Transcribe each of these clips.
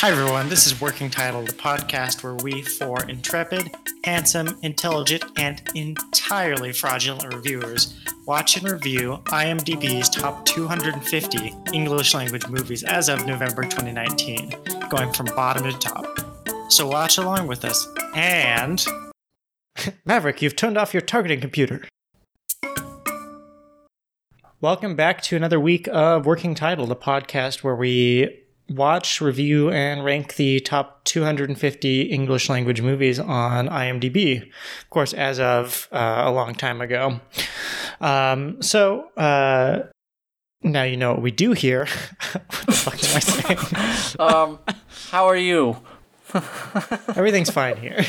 Hi, everyone. This is Working Title, the podcast where we four intrepid, handsome, intelligent, and entirely fraudulent reviewers watch and review IMDb's top 250 English language movies as of November 2019, going from bottom to top. So watch along with us. And. Maverick, you've turned off your targeting computer. Welcome back to another week of Working Title, the podcast where we watch, review, and rank the top 250 English language movies on IMDb. Of course, as of uh, a long time ago. Um, so, uh, now you know what we do here. what the fuck am I saying? Um, how are you? Everything's fine here.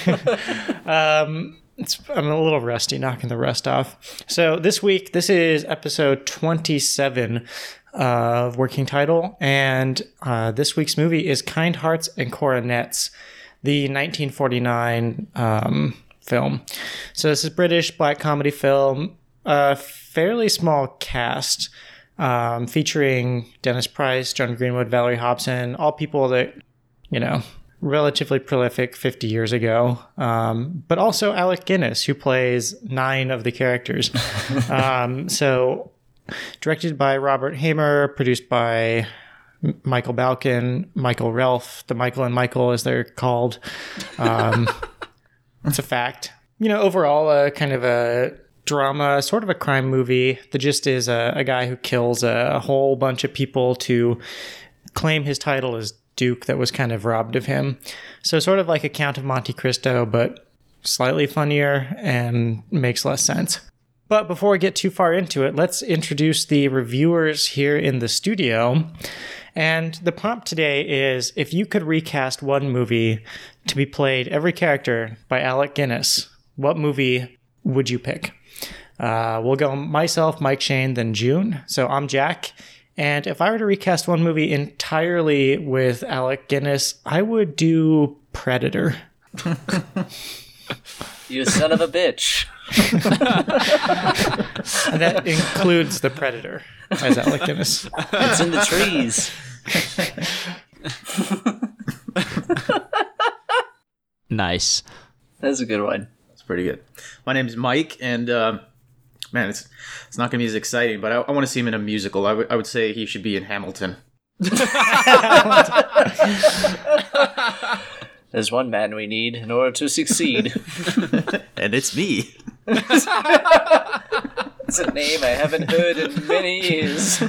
um, it's, I'm a little rusty, knocking the rust off. So this week, this is episode 27 of Working Title, and uh, this week's movie is Kind Hearts and Coronets, the 1949 um, film. So this is British black comedy film, a fairly small cast. Um, featuring Dennis Price, John Greenwood, Valerie Hobson, all people that, you know, relatively prolific 50 years ago, um, but also Alec Guinness, who plays nine of the characters. um, so, directed by Robert Hamer, produced by Michael Balcon, Michael Relph, the Michael and Michael, as they're called. Um, it's a fact. You know, overall, a kind of a drama, sort of a crime movie. The gist is a, a guy who kills a, a whole bunch of people to claim his title as Duke that was kind of robbed of him. So, sort of like a Count of Monte Cristo, but slightly funnier and makes less sense. But before we get too far into it, let's introduce the reviewers here in the studio. And the prompt today is if you could recast one movie to be played every character by Alec Guinness, what movie would you pick? Uh, we'll go myself, Mike Shane, then June. So I'm Jack. And if I were to recast one movie entirely with Alec Guinness, I would do Predator. You son of a bitch. And that includes the Predator as Alec Guinness. It's in the trees. Nice. That's a good one. That's pretty good. My name's Mike, and uh, man, it's it's not gonna be as exciting, but I, I want to see him in a musical. I would- would say he should be in Hamilton. There's one man we need in order to succeed. And it's me. It's a name I haven't heard in many years.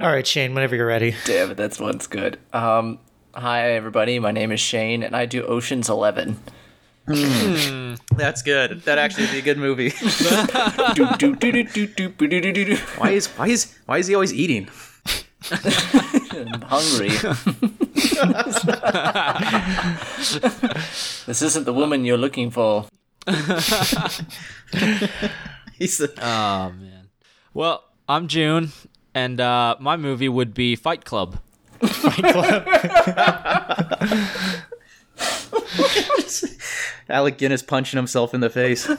All right, Shane, whenever you're ready. Damn it, that's one's good. Um, Hi, everybody. My name is Shane, and I do Ocean's Eleven. Mm. That's good. That actually would be a good movie. why is why is why is he always eating? I'm hungry. this isn't the woman you're looking for. He's a- oh man. Well, I'm June, and uh, my movie would be Fight Club. Alec Guinness punching himself in the face.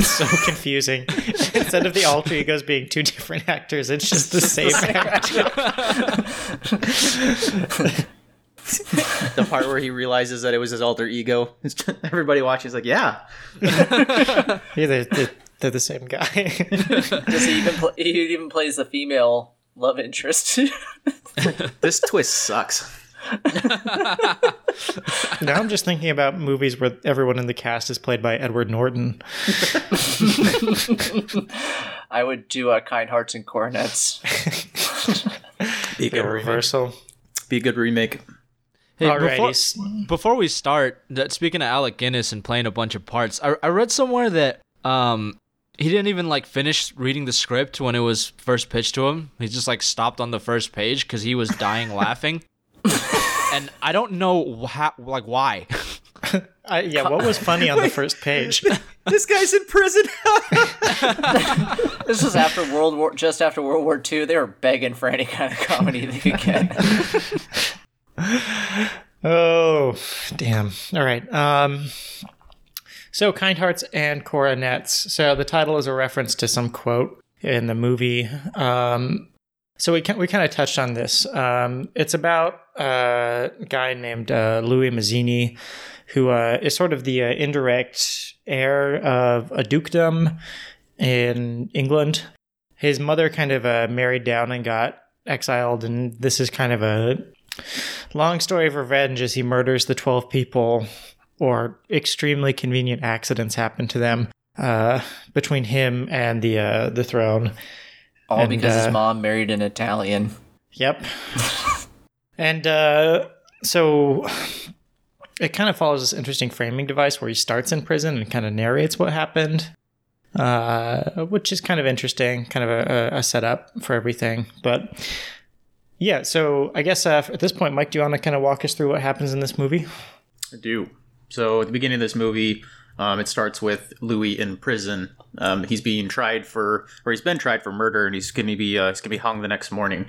It's so confusing. Instead of the alter egos being two different actors, it's just the same actor. the part where he realizes that it was his alter ego. It's just- Everybody watches like, yeah, Yeah, they're, they're, they're the same guy. Does he even pl- he even plays the female love interest? this twist sucks. now I'm just thinking about movies where everyone in the cast is played by Edward Norton. I would do uh, Kind Hearts and Coronets. Be a The good remake. reversal. Be a good remake. Hey, Alrighty. before, before we start, that speaking of Alec Guinness and playing a bunch of parts, I, I read somewhere that um he didn't even like finish reading the script when it was first pitched to him. He just like stopped on the first page because he was dying laughing. and I don't know how, like why. Uh, yeah, what was funny on the first page? This guy's in prison. This was after World War, just after World War II. They were begging for any kind of comedy they could get. Oh, damn. All right. Um, So, Kind Hearts and Coronets. So, the title is a reference to some quote in the movie. Um, so, we, we kind of touched on this. Um, it's about a guy named uh, Louis Mazzini, who uh, is sort of the uh, indirect heir of a dukedom in England. His mother kind of uh, married down and got exiled, and this is kind of a long story of revenge as he murders the 12 people or extremely convenient accidents happen to them uh, between him and the uh, the throne. All And, because uh, his mom married an Italian. Yep. and uh, so it kind of follows this interesting framing device where he starts in prison and kind of narrates what happened, uh, which is kind of interesting, kind of a, a setup for everything. But yeah, so I guess uh, at this point, Mike, do you want to kind of walk us through what happens in this movie? I do. So at the beginning of this movie, um, it starts with Louis in prison. Um, he's being tried for, or he's been tried for murder, and he's going to be uh, he's to be hung the next morning.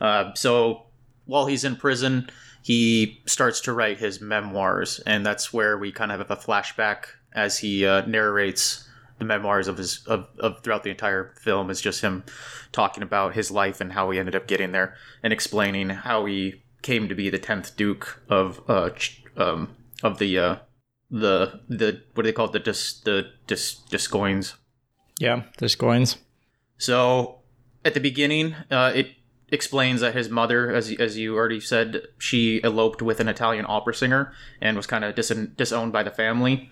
Uh, so while he's in prison, he starts to write his memoirs, and that's where we kind of have a flashback as he uh, narrates the memoirs of his of, of throughout the entire film. Is just him talking about his life and how he ended up getting there, and explaining how he came to be the tenth Duke of uh, um, of the uh, the the what do they call it the dis the dis discoins. Yeah, there's coins. So at the beginning, uh, it explains that his mother, as as you already said, she eloped with an Italian opera singer and was kind of dis- disowned by the family.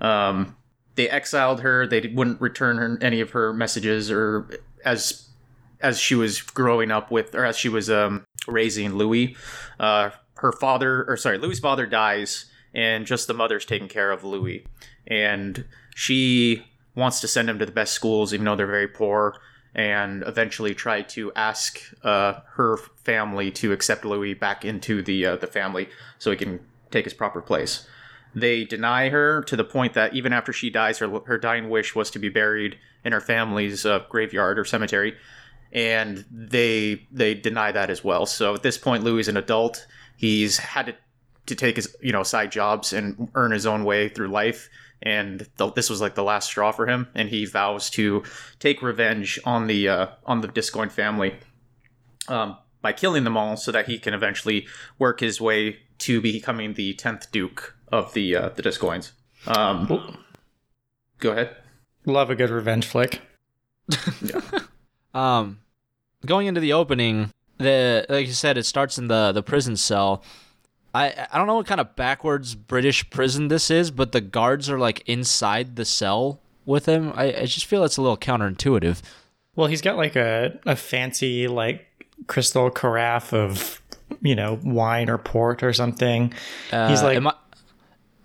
Um, they exiled her. They wouldn't return her any of her messages or as as she was growing up with or as she was um, raising Louis. Uh, her father, or sorry, Louis's father dies, and just the mother's taking care of Louis, and she wants to send him to the best schools, even though they're very poor, and eventually try to ask uh, her family to accept Louis back into the uh, the family so he can take his proper place. They deny her to the point that even after she dies, her her dying wish was to be buried in her family's uh, graveyard or cemetery, and they they deny that as well. So at this point, Louis is an adult. He's had to, to take his you know side jobs and earn his own way through life. And th- this was like the last straw for him, and he vows to take revenge on the uh, on the D'Ascoyne family um, by killing them all, so that he can eventually work his way to becoming the tenth Duke of the uh, the D'Ascoynes. Um, go ahead. Love a good revenge flick. yeah. Um, going into the opening, the like you said, it starts in the the prison cell. I I don't know what kind of backwards British prison this is, but the guards are like inside the cell with him. I, I just feel it's a little counterintuitive. Well, he's got like a, a fancy like crystal carafe of you know wine or port or something. he's Uh, like am I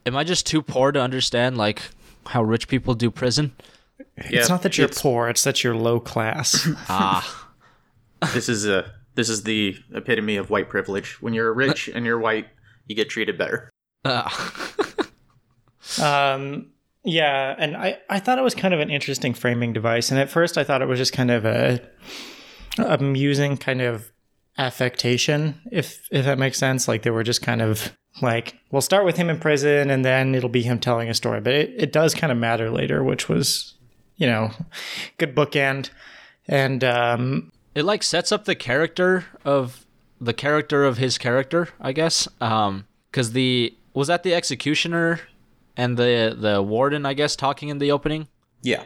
am I just too poor to understand like how rich people do prison? it's not that you're it's- poor, it's that you're low class. Ah, this is a this is the epitome of white privilege. When you're rich and you're white, you get treated better. Ah. um yeah, and I I thought it was kind of an interesting framing device and at first I thought it was just kind of a amusing kind of affectation if if that makes sense like they were just kind of like we'll start with him in prison and then it'll be him telling a story but it, it does kind of matter later which was you know good bookend and um it like sets up the character of the character of his character, I guess. Um, because the was that the executioner and the the warden, I guess, talking in the opening, Yeah.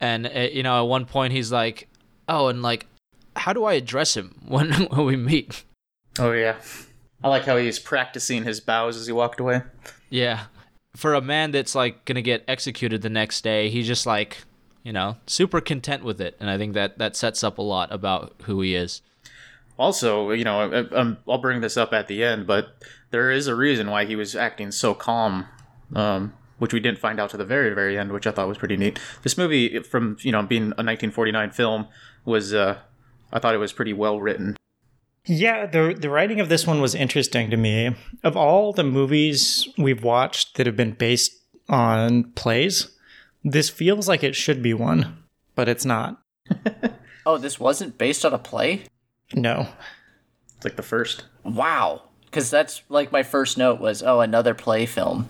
and uh, you know, at one point he's like, "Oh, and like, how do I address him when when we meet?" Oh yeah. I like how he's practicing his bows as he walked away. Yeah, for a man that's like gonna get executed the next day, he's just like, you know, super content with it, and I think that that sets up a lot about who he is. Also, you know, I, I'm, I'll bring this up at the end, but there is a reason why he was acting so calm, um, which we didn't find out to the very, very end, which I thought was pretty neat. This movie, from you know being a 1949 film, was uh, I thought it was pretty well written. Yeah, the the writing of this one was interesting to me. Of all the movies we've watched that have been based on plays, this feels like it should be one, but it's not. Oh, this wasn't based on a play? No. It's like the first. Wow. Because that's like my first note was, oh, another play film.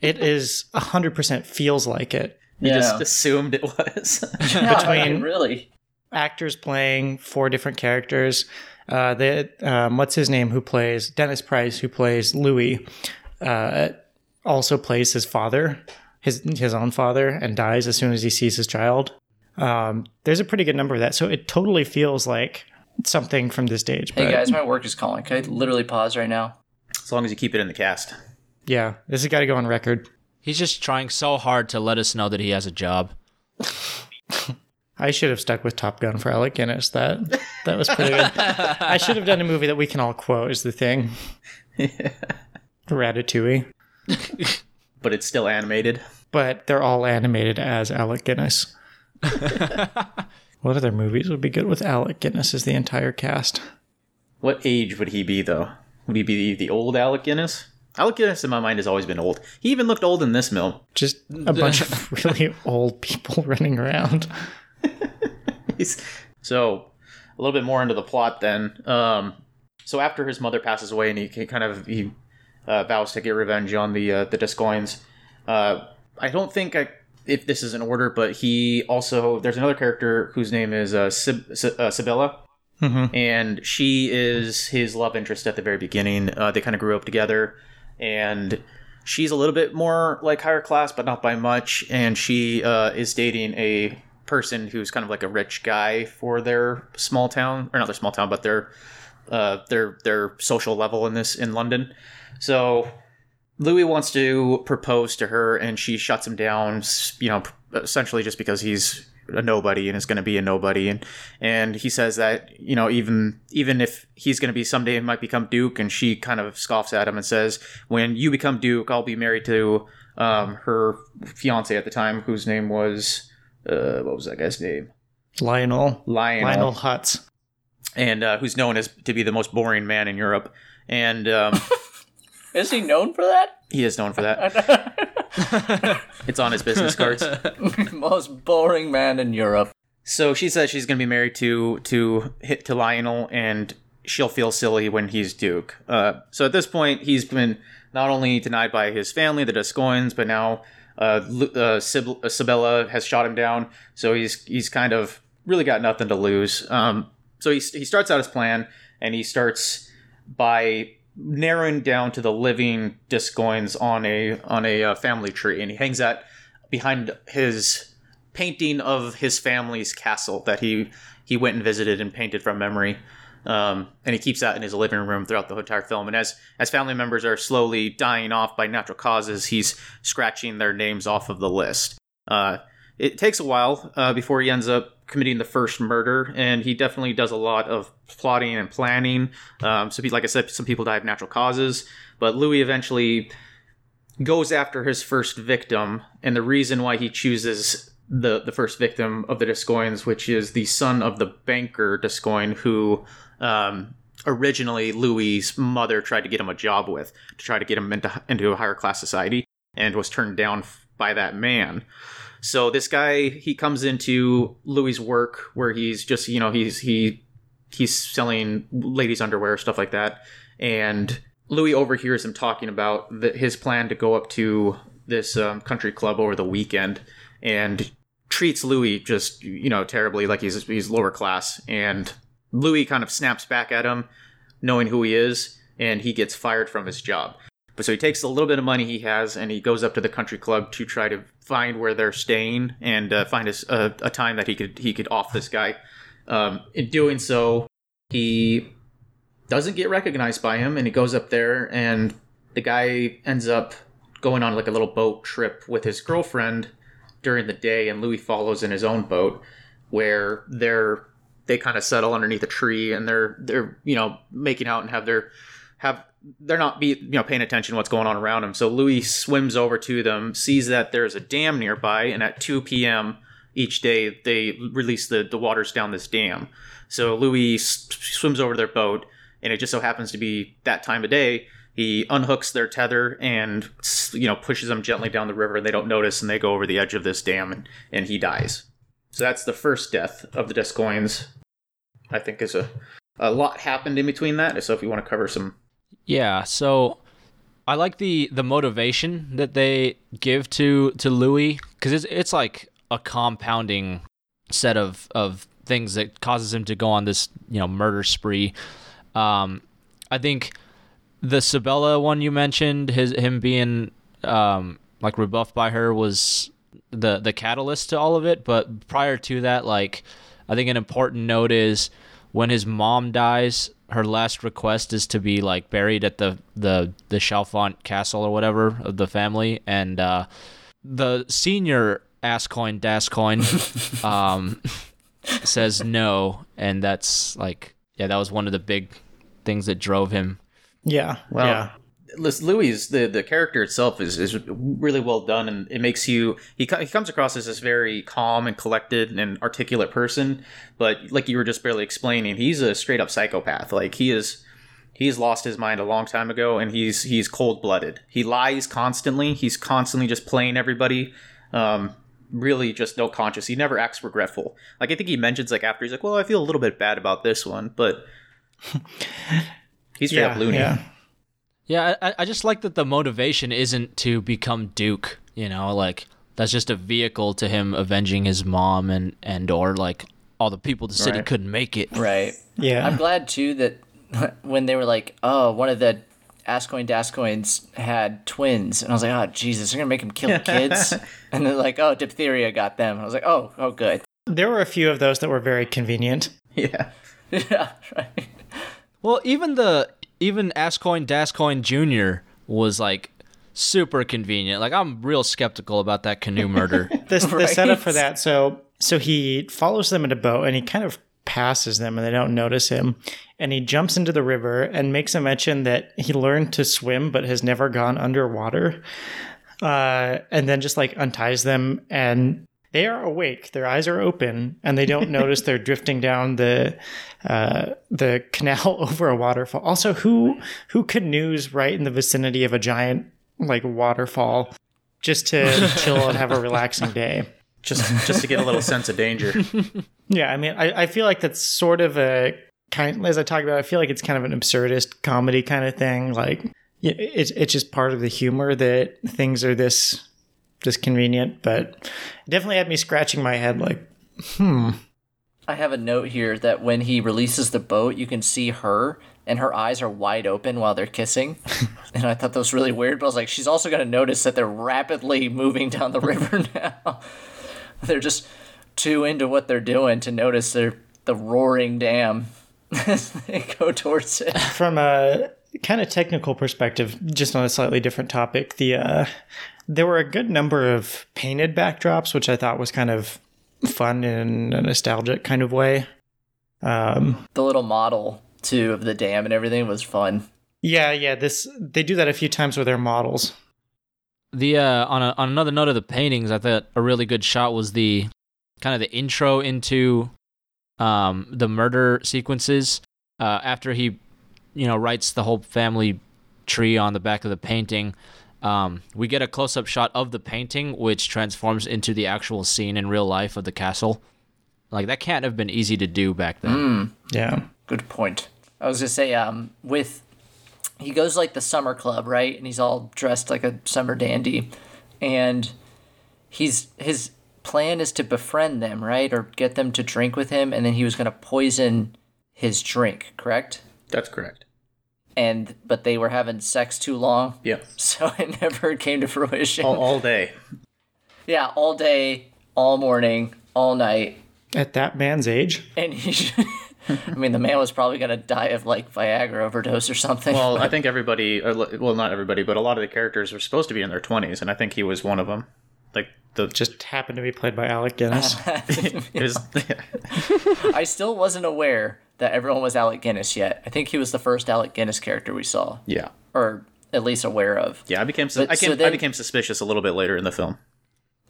It is 100% feels like it. You Yeah. just assumed it was. Yeah, Between- really. Actors playing four different characters. Uh, the, um, what's his name who plays Dennis Price, who plays Louis, uh, also plays his father, his, his own father, and dies as soon as he sees his child. Um, there's a pretty good number of that. So it totally feels like something from this stage. Hey but guys, my work is calling. Can I literally pause right now? as long as you keep it in the cast. yeah, this has got to go on record. He's just trying so hard to let us know that he has a job. I should have stuck with Top Gun for Alec Guinness. That that was pretty good. I should have done a movie that we can all quote. Is the thing. Ratatouille, But it's still animated. but they're all animated as Alec Guinness. what other movies would be good with Alec Guinness as the entire cast? What age would he be, though? Would he be the, the old Alec Guinness? Alec Guinness, in my mind, has always been old. He even looked old in this film. Just a bunch of really old people running around. He's- so, a little bit more into the plot then. Um, so after his mother passes away, and he, he kind of he uh, vows to get revenge on the uh, the D'Ascoynes. Uh, I don't think I, if this is in order, but he also there's another character whose name is uh, Sib, uh, Sibella, and she is his love interest at the very beginning. Uh, they kind of grew up together, and she's a little bit more like higher class, but not by much. And she uh, is dating a person who's kind of like a rich guy for their small town, or not their small town, but their uh, their their social level in this in London. So Louis wants to propose to her, and she shuts him down. You know, essentially just because he's a nobody and is going to be a nobody, and and he says that you know even even if he's going to be someday might become duke, and she kind of scoffs at him and says, "When you become duke, I'll be married to um, her fiance at the time, whose name was uh, what was that guy's name? Lionel. Lionel, Lionel Hutz. and uh, who's known as to be the most boring man in Europe, and um, Is he known for that? he is known for that. it's on his business cards. Most boring man in Europe. So she says she's going to be married to to hit to Lionel, and she'll feel silly when he's Duke. Uh, so at this point, he's been not only denied by his family, the D'Ascoynes, but now uh, uh, Sib- uh, Sibella has shot him down. So he's he's kind of really got nothing to lose. Um, so he he starts out his plan, and he starts by narrowing down to the living D'Ascoynes on a on a uh, family tree, and he hangs that behind his painting of his family's castle that he he went and visited and painted from memory. Um, and he keeps that in his living room throughout the entire film. And as as family members are slowly dying off by natural causes, he's scratching their names off of the list. Uh, it takes a while uh, before he ends up committing the first murder, and he definitely does a lot of plotting and planning. Um, so, he- like I said, some people die of natural causes, but Louis eventually goes after his first victim, and the reason why he chooses the the first victim of the D'Ascoynes, which is the son of the banker D'Ascoyne, who um, originally Louis's mother tried to get him a job with to try to get him into into a higher class society, and was turned down by that man. So this guy he comes into Louis's work where he's just you know he's he he's selling ladies underwear stuff like that, and Louis overhears him talking about the, his plan to go up to this um, country club over the weekend and treats Louis just you know terribly like he's he's lower class and Louis kind of snaps back at him knowing who he is and he gets fired from his job. But so he takes a little bit of money he has and he goes up to the country club to try to find where they're staying and uh, find a time that he could he could off this guy. Um, in doing so, he doesn't get recognized by him and he goes up there and the guy ends up going on like a little boat trip with his girlfriend during the day and Louis follows in his own boat where they're they kind of settle underneath a tree and they're they're you know making out and have their have they're not be you know paying attention to what's going on around them so Louis swims over to them sees that there's a dam nearby and at 2 p.m. each day they release the the waters down this dam so Louis swims over their boat and it just so happens to be that time of day he unhooks their tether and you know pushes them gently down the river and they don't notice and they go over the edge of this dam and, and he dies so that's the first death of the D'Ascoynes. I think is a a lot happened in between that. So if you want to cover some, Yeah, so I like the the motivation that they give to to Louis because it's it's like a compounding set of of things that causes him to go on this you know murder spree. Um, I think the Sabella one you mentioned, his him being um like rebuffed by her was the the catalyst to all of it. But prior to that, like I think an important note is when his mom dies, her last request is to be like buried at the the the Chalfont castle or whatever of the family, and uh, the senior Ascoyne D'Ascoyne um, says no, and that's like yeah, that was one of the big things that drove him. Yeah. Well, yeah. Louis, the the character itself is is really well done, and it makes you he he comes across as this very calm and collected and articulate person, but like you were just barely explaining, he's a straight up psychopath. Like he is. He's lost his mind a long time ago, and he's he's cold blooded. He lies constantly. He's constantly just playing everybody. Um, really, just no conscience. He never acts regretful. Like I think he mentions like after he's like, "Well, I feel a little bit bad about this one," but he's straight Yeah. up loony. Yeah. Yeah, I, I just like that the motivation isn't to become Duke. You know, like that's just a vehicle to him avenging his mom and and or like all the people the city Right. couldn't make it. Right. Yeah. I'm glad too that when they were like, oh, one of the Ascoyne D'Ascoynes had twins, and I was like, oh Jesus, they're gonna make him kill kids, and they're like, oh, diphtheria got them. I was like, oh, oh, good. There were a few of those that were very convenient. yeah. yeah, right. Well, even the even Ascoyne D'Ascoyne Jr. was like super convenient. Like I'm real skeptical about that canoe murder. The, the Right. setup for that. So so he follows them in a boat and he kind of passes them and they don't notice him. And he jumps into the river and makes a mention that he learned to swim but has never gone underwater. Uh, and then just like unties them and they are awake. Their eyes are open and they don't notice they're drifting down the uh, the canal over a waterfall. Also, who who canoes right in the vicinity of a giant like waterfall just to chill and have a relaxing day? Just just to get a little sense of danger. Yeah, I mean, I, I feel like that's sort of a kind. As I talk about, it, I feel like it's kind of an absurdist comedy kind of thing. Like, yeah, it's it's just part of the humor that things are this this convenient. But it definitely had me scratching my head, like, hmm. I have a note here that when he releases the boat, you can see her, and her eyes are wide open while they're kissing. and I thought that was really weird, but I was like, she's also going to notice that they're rapidly moving down the river now. they're just too into what they're doing to notice the roaring dam as they go towards it. from a kind of technical perspective, just on a slightly different topic, the uh, there were a good number of painted backdrops, which I thought was kind of fun in a nostalgic kind of way. Um, The little model, too, of the dam and everything was fun. yeah, yeah, this they do that a few times with their models. The uh, on a, on another note of the paintings, I thought a really good shot was the kind of the intro into um, the murder sequences uh, after he, you know, writes the whole family tree on the back of the painting. Um, we get a close up shot of the painting, which transforms into the actual scene in real life of the castle. Like that can't have been easy to do back then. Yeah. Good point. I was gonna say, um, with he goes like the summer club, right? And he's all dressed like a summer dandy, and he's his plan is to befriend them, right, or get them to drink with him, and then he was gonna poison his drink, correct? That's correct. And but they were having sex too long, Yeah. so it never came to fruition. All, all day. Yeah, all day, all morning, all night, At that man's age. and he. I mean, the man was probably gonna die of like Viagra overdose or something. Well, I think everybody, well, not everybody, but a lot of the characters were supposed to be in their 20s, and I think he was one of them. Like, the. Just happened to be played by Alec Guinness. Was, I still wasn't aware that everyone was Alec Guinness yet. I think he was the first Alec Guinness character we saw, yeah. or at least aware of. Yeah, I became, But I, came, so then- I became suspicious a little bit later in the film.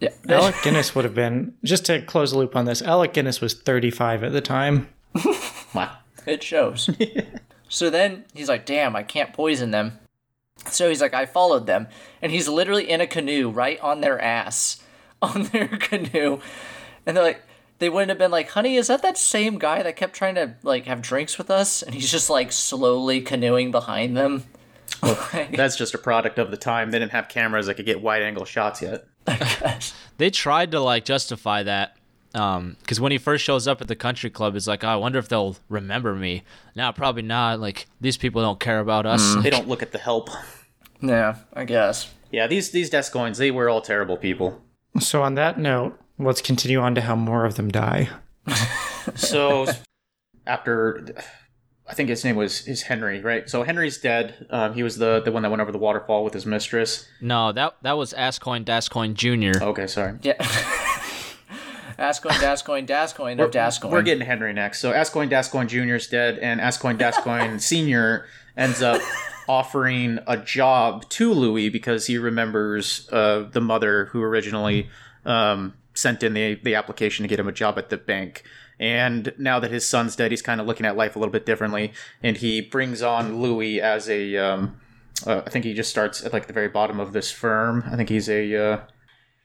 Yeah, Alec Guinness would have been, just to close the loop on this, Alec Guinness was 35 at the time. Wow. it shows. so then he's like, "Damn, I can't poison them." So he's like, "I followed them," and he's literally in a canoe right on their ass, on their canoe, and they're like. They wouldn't have been like, honey, is that that same guy that kept trying to like have drinks with us? And he's just like slowly canoeing behind them. Oh, that's just a product of the time. They didn't have cameras that could get wide angle shots yet. They tried to like justify that um, because when he first shows up at the country club, it's like, oh, I wonder if they'll remember me. Now, probably not. Like these people don't care about us. Mm. They don't look at the help. Yeah, I guess. Yeah, these these D'Ascoynes, they were all terrible people. So on that note, let's continue on to how more of them die. So after, I think his name was is Henry, right? So Henry's dead. Um, he was the the one that went over the waterfall with his mistress. No, that that was Ascoyne D'Ascoyne Jr. Okay, sorry. Yeah. Ascoin, Dascoin, Dascoin of Dascoin. We're getting Henry next. So Ascoyne D'Ascoyne Jr. is dead, and Ascoyne D'Ascoyne Sr. ends up offering a job to Louis because he remembers uh, the mother who originally um, sent in the, the application to get him a job at the bank. And now that his son's dead, he's kind of looking at life a little bit differently, and he brings on Louis as a. Um, uh, I think he just starts at like the very bottom of this firm. I think he's a. Uh,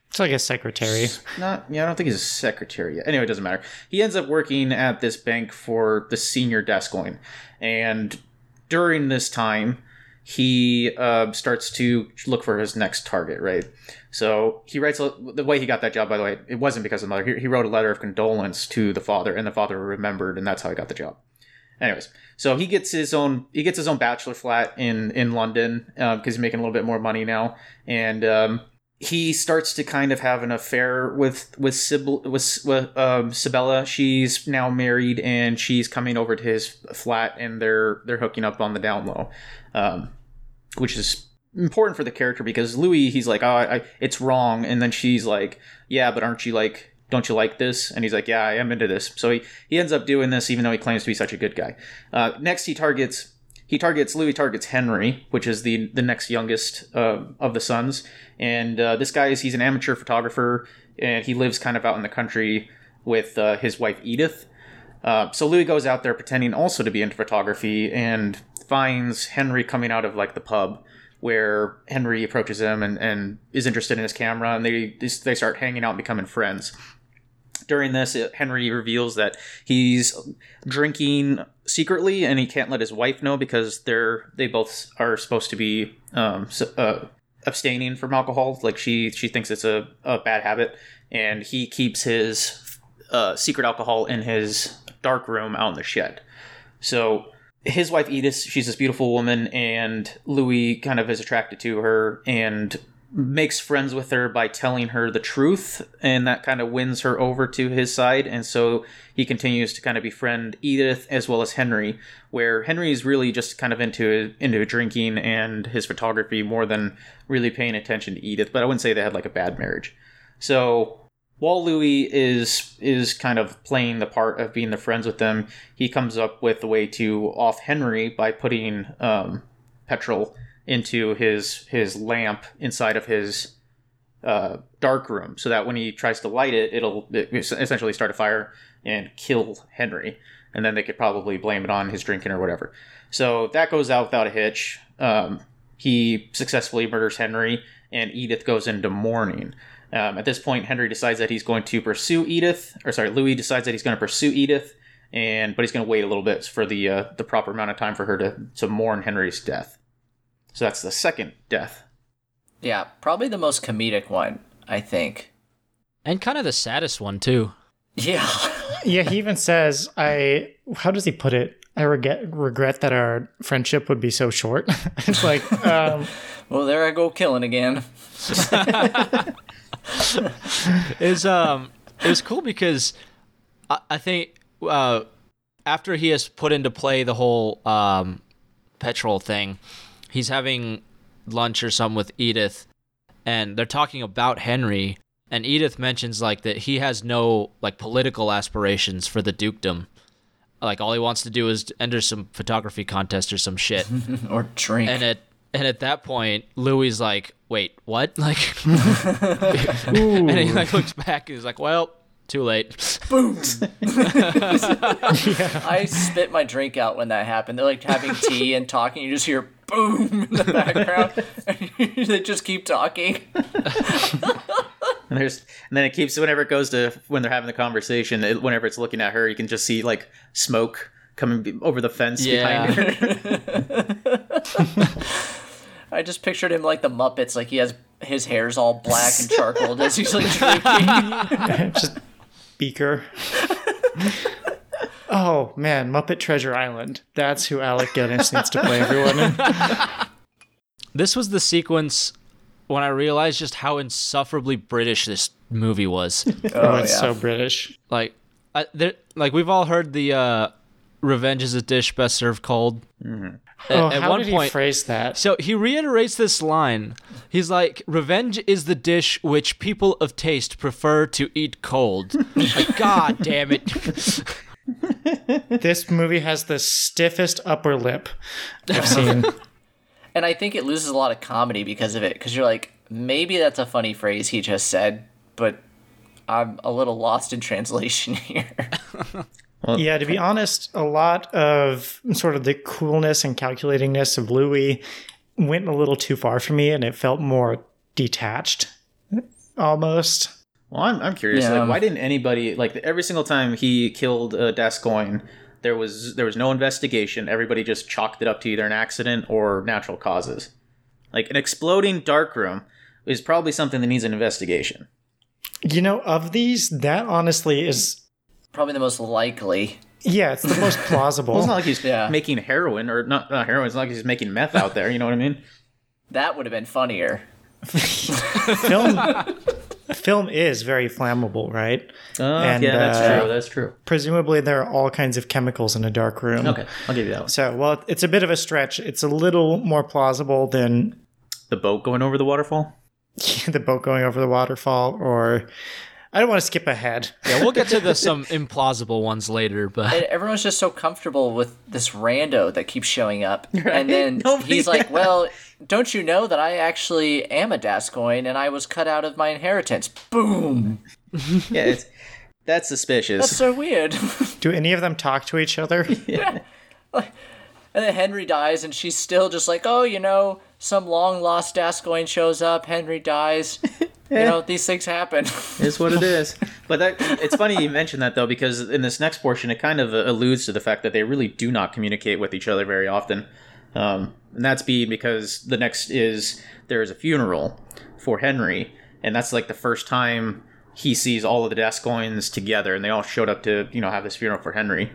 It's like a secretary. not yeah, I don't think he's a secretary yet. Anyway, it doesn't matter. He ends up working at this bank for the senior D'Ascoyne, and during this time, he uh, starts to look for his next target. Right. So he writes the way he got that job. By the way, it wasn't because of the mother. He, he wrote a letter of condolence to the father, and the father remembered, and that's how he got the job. Anyways, so he gets his own he gets his own bachelor flat in in London because he's making a little bit more money now, and um, he starts to kind of have an affair with with Sybil with, with um, Sibella. She's now married and she's coming over to his flat and they're they're hooking up on the down low, um, which is important for the character because Louis he's like oh I, it's wrong and then she's like yeah but aren't you like don't you like this and he's like yeah I am into this so he he ends up doing this even though he claims to be such a good guy. Uh, next he targets he targets Louis targets Henry, which is the the next youngest uh, of the sons, and uh, this guy is he's an amateur photographer and he lives kind of out in the country with uh, his wife Edith. Uh, so Louis goes out there pretending also to be into photography and finds Henry coming out of like the pub where Henry approaches him and, and is interested in his camera and they they start hanging out and becoming friends during this, Henry reveals that he's drinking secretly and he can't let his wife know because they're they both are supposed to be um, uh, abstaining from alcohol. Like she she thinks it's a, a bad habit, and he keeps his uh, secret alcohol in his dark room out in the shed. So his wife Edith, she's this beautiful woman, and Louis kind of is attracted to her and makes friends with her by telling her the truth, and that kind of wins her over to his side. And so he continues to kind of befriend Edith as well as Henry, where Henry is really just kind of into into drinking and his photography more than really paying attention to Edith. But I wouldn't say they had like a bad marriage. So while Louis is is kind of playing the part of being the friends with them, he comes up with a way to off Henry by putting um, petrol into his his lamp inside of his uh, dark room, so that when he tries to light it, it'll it essentially start a fire and kill Henry, and then they could probably blame it on his drinking or whatever. So that goes out without a hitch. Um, he successfully murders Henry, and Edith goes into mourning. Um, at this point, Henry decides that he's going to pursue Edith, or sorry, Louis decides that he's going to pursue Edith, and but he's going to wait a little bit for the uh, the proper amount of time for her to to mourn Henry's death. So that's the second death. Yeah, probably the most comedic one, I think. And kind of the saddest one too. Yeah. Yeah, he even says, "I." How does he put it? I regret regret that our friendship would be so short. it's like, um, well, there I go killing again. is um it was cool because I, I think uh after he has put into play the whole um petrol thing, he's having lunch or something with Edith and they're talking about Henry and Edith mentions like that he has no like political aspirations for the dukedom. Like all he wants to do is enter some photography contest or some shit. or drink. and at and at that point, Louis like, "Wait, what?" Like, and he like looks back and he's like, "Well, too late." Boom. I spit my drink out when that happened. They're like having tea and talking. You just hear boom in the background. and they just keep talking. And there's and then it keeps whenever it goes to when they're having the conversation. It, whenever it's looking at her, you can just see like smoke coming over the fence Yeah. behind her. I just pictured him like the Muppets, like he has his hair's all black and charcoal as he's like drinking. Just Beaker. oh man, Muppet Treasure Island. That's who Alec Guinness needs to play everyone in. This was the sequence when I realized just how insufferably British this movie was. Oh, it's so British. like, I, there, like we've all heard the uh, "revenge is a dish best served cold." Mm-hmm. At, Oh, at how one did point, he phrase that? So he reiterates this line. He's like, "Revenge is the dish which people of taste prefer to eat cold." like, God damn it! This movie has the stiffest upper lip I've seen. And I think it loses a lot of comedy because of it. Because you're like, maybe that's a funny phrase he just said, but I'm a little lost in translation here. Yeah, to be honest, a lot of sort of the coolness and calculatingness of Louis went a little too far for me, and it felt more detached, almost. Well, I'm, I'm curious. Yeah. Like, why didn't anybody like every single time he killed uh, Gascoigne, there was there was no investigation. Everybody just chalked it up to either an accident or natural causes. Like an exploding darkroom is probably something that needs an investigation. You know, of these, that honestly is, Probably the most likely. yeah, it's the most plausible. Well, it's not like he's Yeah. making heroin or not, not heroin. It's not like he's making meth out there. You know what I mean? That would have been funnier. film film is very flammable, right? Uh, And, yeah, that's uh, true. That's true. Presumably, there are all kinds of chemicals in a dark room. Okay, I'll give you that one. So, well, it's a bit of a stretch. It's a little more plausible than The boat going over the waterfall. the boat going over the waterfall, or I don't want to skip ahead. Yeah, we'll get to the some implausible ones later, but And everyone's just so comfortable with this rando that keeps showing up. And then Nobody- he's like, well, don't you know that I actually am a Gascoigne and I was cut out of my inheritance? Boom! Yeah, it's, that's suspicious. That's so weird. Do any of them talk to each other? Yeah. And then Henry dies, and she's still just like, oh, you know, some long lost Gascoigne shows up, Henry dies. You know, these things happen. is what it is. But that it's funny you mention that though because in this next portion it kind of alludes to the fact that they really do not communicate with each other very often, um, and that's being because the next is there is a funeral for Henry, and that's like the first time he sees all of the Gascoignes together, and they all showed up to you know have this funeral for Henry.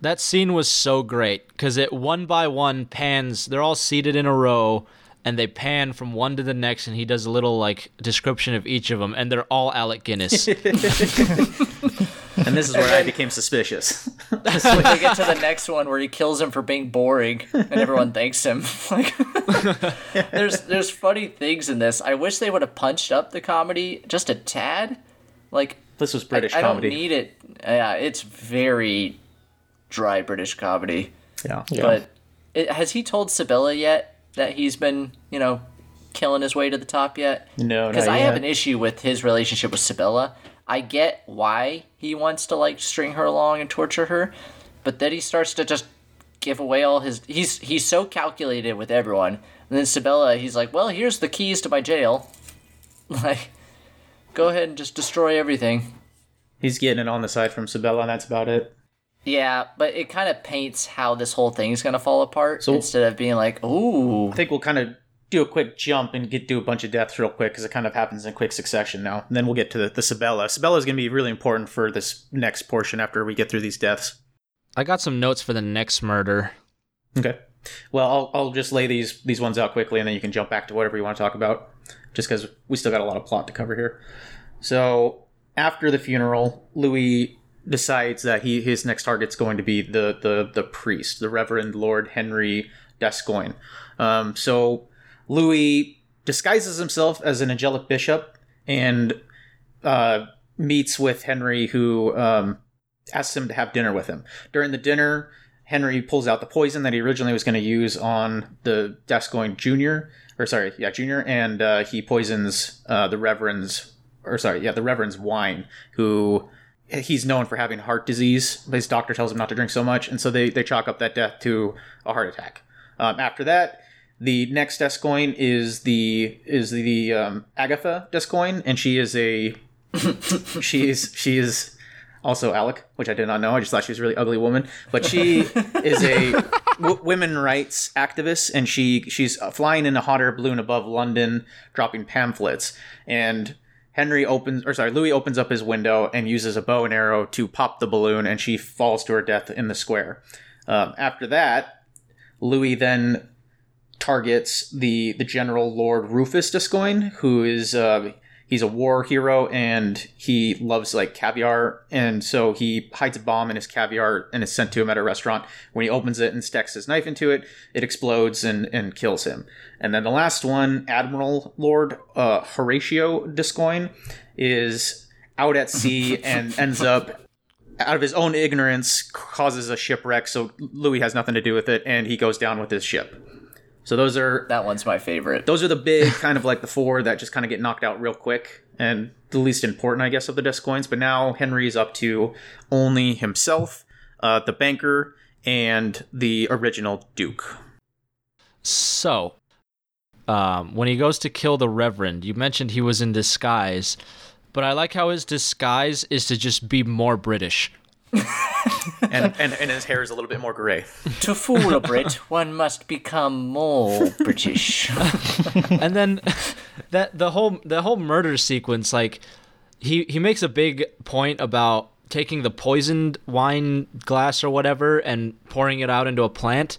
That scene was so great because it one by one pans. They're all seated in a row, and they pan from one to the next, and he does a little like description of each of them, and they're all Alec Guinness. And this is where I became suspicious. when they get to the next one where he kills him for being boring and everyone thanks him. Like there's there's funny things in this. I wish they would have punched up the comedy just a tad. Like This was I, British I don't need it. Yeah, it's very dry British comedy. yeah. But it, has he told Sibella yet that he's been, you know, killing his way to the top yet? No, Because not I have an issue with his relationship with Sibella. I get why he wants to like string her along and torture her, but then he starts to just give away all his. He's he's so calculated with everyone, and then Sibella, he's like, "Well, here's the keys to my jail. Like, go ahead and just destroy everything." He's getting it on the side from Sabella, and that's about it. Yeah, but it kind of paints how this whole thing is gonna fall apart So- instead of being like, "Ooh, I think we'll kind of do a quick jump and get do a bunch of deaths real quick because it kind of happens in quick succession now. And then we'll get to the, the Sabella. Sabella is going to be really important for this next portion after we get through these deaths. I got some notes for the next murder. Okay. Well, I'll, I'll just lay these these ones out quickly, and then you can jump back to whatever you want to talk about, just because we still got a lot of plot to cover here. So after the funeral, Louis decides that he his next target's going to be the the the priest, the Reverend Lord Henry Gascoigne. Um, so Louis disguises himself as an angelic bishop and uh, meets with Henry, who um, asks him to have dinner with him. During the dinner, Henry pulls out the poison that he originally was going to use on the Gascoigne Junior, or sorry, yeah, Junior, and uh, he poisons uh, the Reverend's, or sorry, yeah, the Reverend's wine, who he's known for having heart disease. But his doctor tells him not to drink so much, and so they, they chalk up that death to a heart attack. Um, after that, the next Gascoigne is the is the um, Agatha Gascoigne, and she is a she is she is also Alec, which I did not know. I just thought she was a really ugly woman. But she is a w- women rights activist, and she she's flying in a hot air balloon above London, dropping pamphlets. And Henry opens, or sorry, Louis opens up his window and uses a bow and arrow to pop the balloon, and she falls to her death in the square. Um, after that, Louis then targets the the general Lord Rufus D'Ascoyne, who is uh, he's a war hero and he loves like caviar, and so he hides a bomb in his caviar and is sent to him at a restaurant. When he opens it and sticks his knife into it, it explodes and and kills him. And then the last one, Admiral Lord uh, Horatio D'Ascoyne, is out at sea and ends up out of his own ignorance causes a shipwreck so louis has nothing to do with it and he goes down with his ship so those are That one's my favorite. those are the big kind of like the four that just kind of get knocked out real quick and the least important i guess of the D'Ascoynes but now henry's up to only himself uh, the banker and the original duke So, um, when he goes to kill the Reverend, you mentioned he was in disguise, but I like how his disguise is to just be more British. And, and and his hair is a little bit more gray to fool a Brit, one must become more British. and then that the whole the whole murder sequence, like he he makes a big point about taking the poisoned wine glass or whatever and pouring it out into a plant,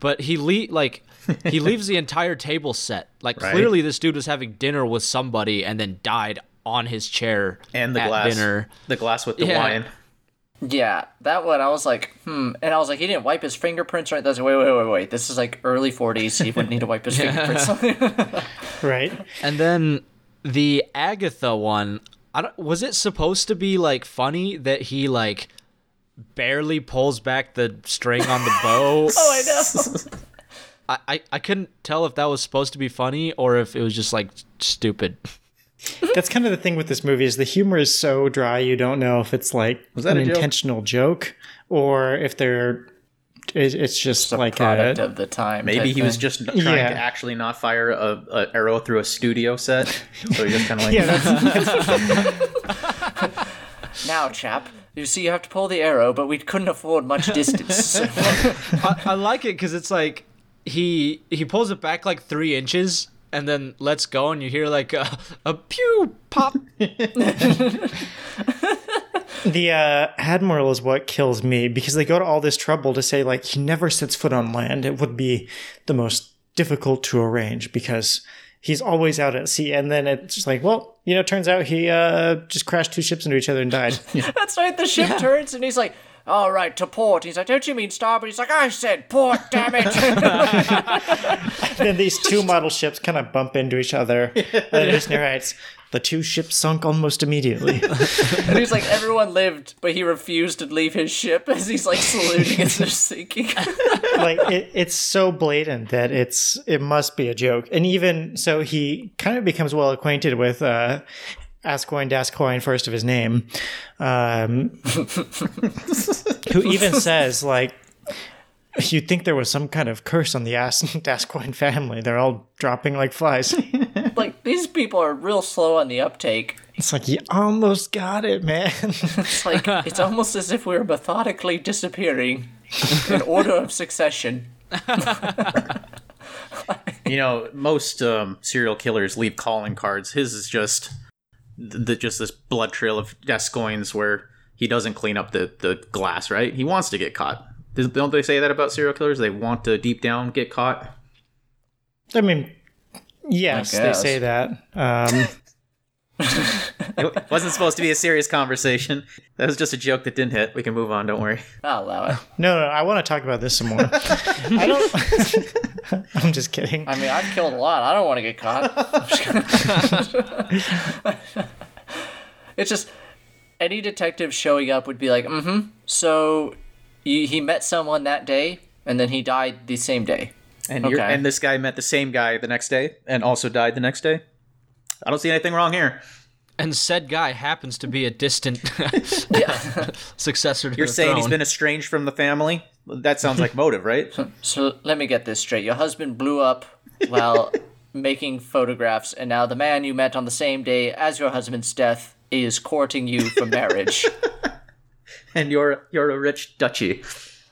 but he le- like he leaves the entire table set. Like Right. clearly, this dude was having dinner with somebody and then died on his chair and the at glass dinner. the glass with the Yeah. wine yeah, that one I was like, hmm. And I was like, he didn't wipe his fingerprints right. That's like, wait, wait, wait, wait. This is like early 40s. He wouldn't need to wipe his fingerprints. Right? And then the Agatha one, I don't, was it supposed to be like funny that he like barely pulls back the string on the bow? oh, I know. I, I, I couldn't tell if that was supposed to be funny or if it was just like stupid. That's kind of the thing with this movie is the humor is so dry you don't know if it's like Was that an a joke? intentional joke or if they're it- it's just like Product a, of the time. maybe type he was thing. just trying Yeah. to actually not fire a, a arrow through a studio set so he just kind of like yeah, Now, chap, you see, you have to pull the arrow, but we couldn't afford much distance. I, I like it because it's like he he pulls it back like three inches and then lets go and you hear like a, a pew pop. the uh, admiral is what kills me because they go to all this trouble to say like he never sets foot on land. It would be the most difficult to arrange because he's always out at sea, and then it's just like, well, you know, turns out he uh, just crashed two ships into each other and died. That's right. The ship turns, and he's like, "All right, to port." He's like, "Don't you mean starboard?" He's like, "I said port, damn it!" then these two model ships kind of bump into each other. And then it just narrates the two ships sunk almost immediately. and he's like, "Everyone lived, but he refused to leave his ship." As he's like saluting as they're sinking. like it, it's so blatant that it's it must be a joke. And even so, he kind of becomes well acquainted with uh, Ascoyne D'Ascoyne, first of his name, um, who even says like. You'd think there was some kind of curse on the As- D'Ascoyne family. They're all dropping like flies. like these people are real slow on the uptake. It's like you almost got it, man. It's like it's almost as if we're methodically disappearing in order of succession. you know most um, serial killers leave calling cards his is just the, just this blood trail of D'Ascoyne's where he doesn't clean up the, the glass right? He wants to get caught. Don't they say that about serial killers? They want to deep down get caught? I mean, yes, I they say that. Um, it wasn't supposed to be a serious conversation that was just a joke that didn't hit we can move on don't worry I'll allow it. no, no, I want to talk about this some more. I don't. I'm just kidding. I mean, I've killed a lot. I don't want to get caught. it's just any detective showing up would be like, mm-hmm. So you, he met someone that day, and then he died the same day. and you're, Okay. and this guy met the same guy the next day and also died the next day i don't see anything wrong here And said guy happens to be a distant successor to you're the saying he's been estranged from the family that sounds like motive right So let me get this straight. Your husband blew up while making photographs, and now the man you met on the same day as your husband's death is courting you for marriage. and you're you're a rich duchy.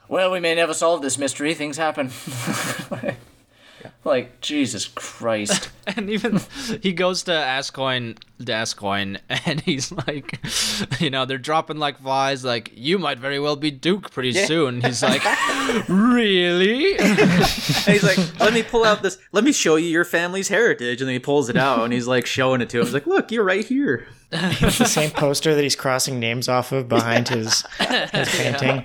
Well, we may never solve this mystery. Things happen. Like Jesus Christ. And even he goes to Ascoyne, D'Ascoyne, and he's like, you know, they're dropping like flies. Like, you might very well be Duke pretty soon. He's like, really? And he's like, "Let me pull out this. Let me show you your family's heritage." And then he pulls it out, and he's like showing it to him. He's like, "Look, you're right here." the same poster that he's crossing names off of behind his his painting.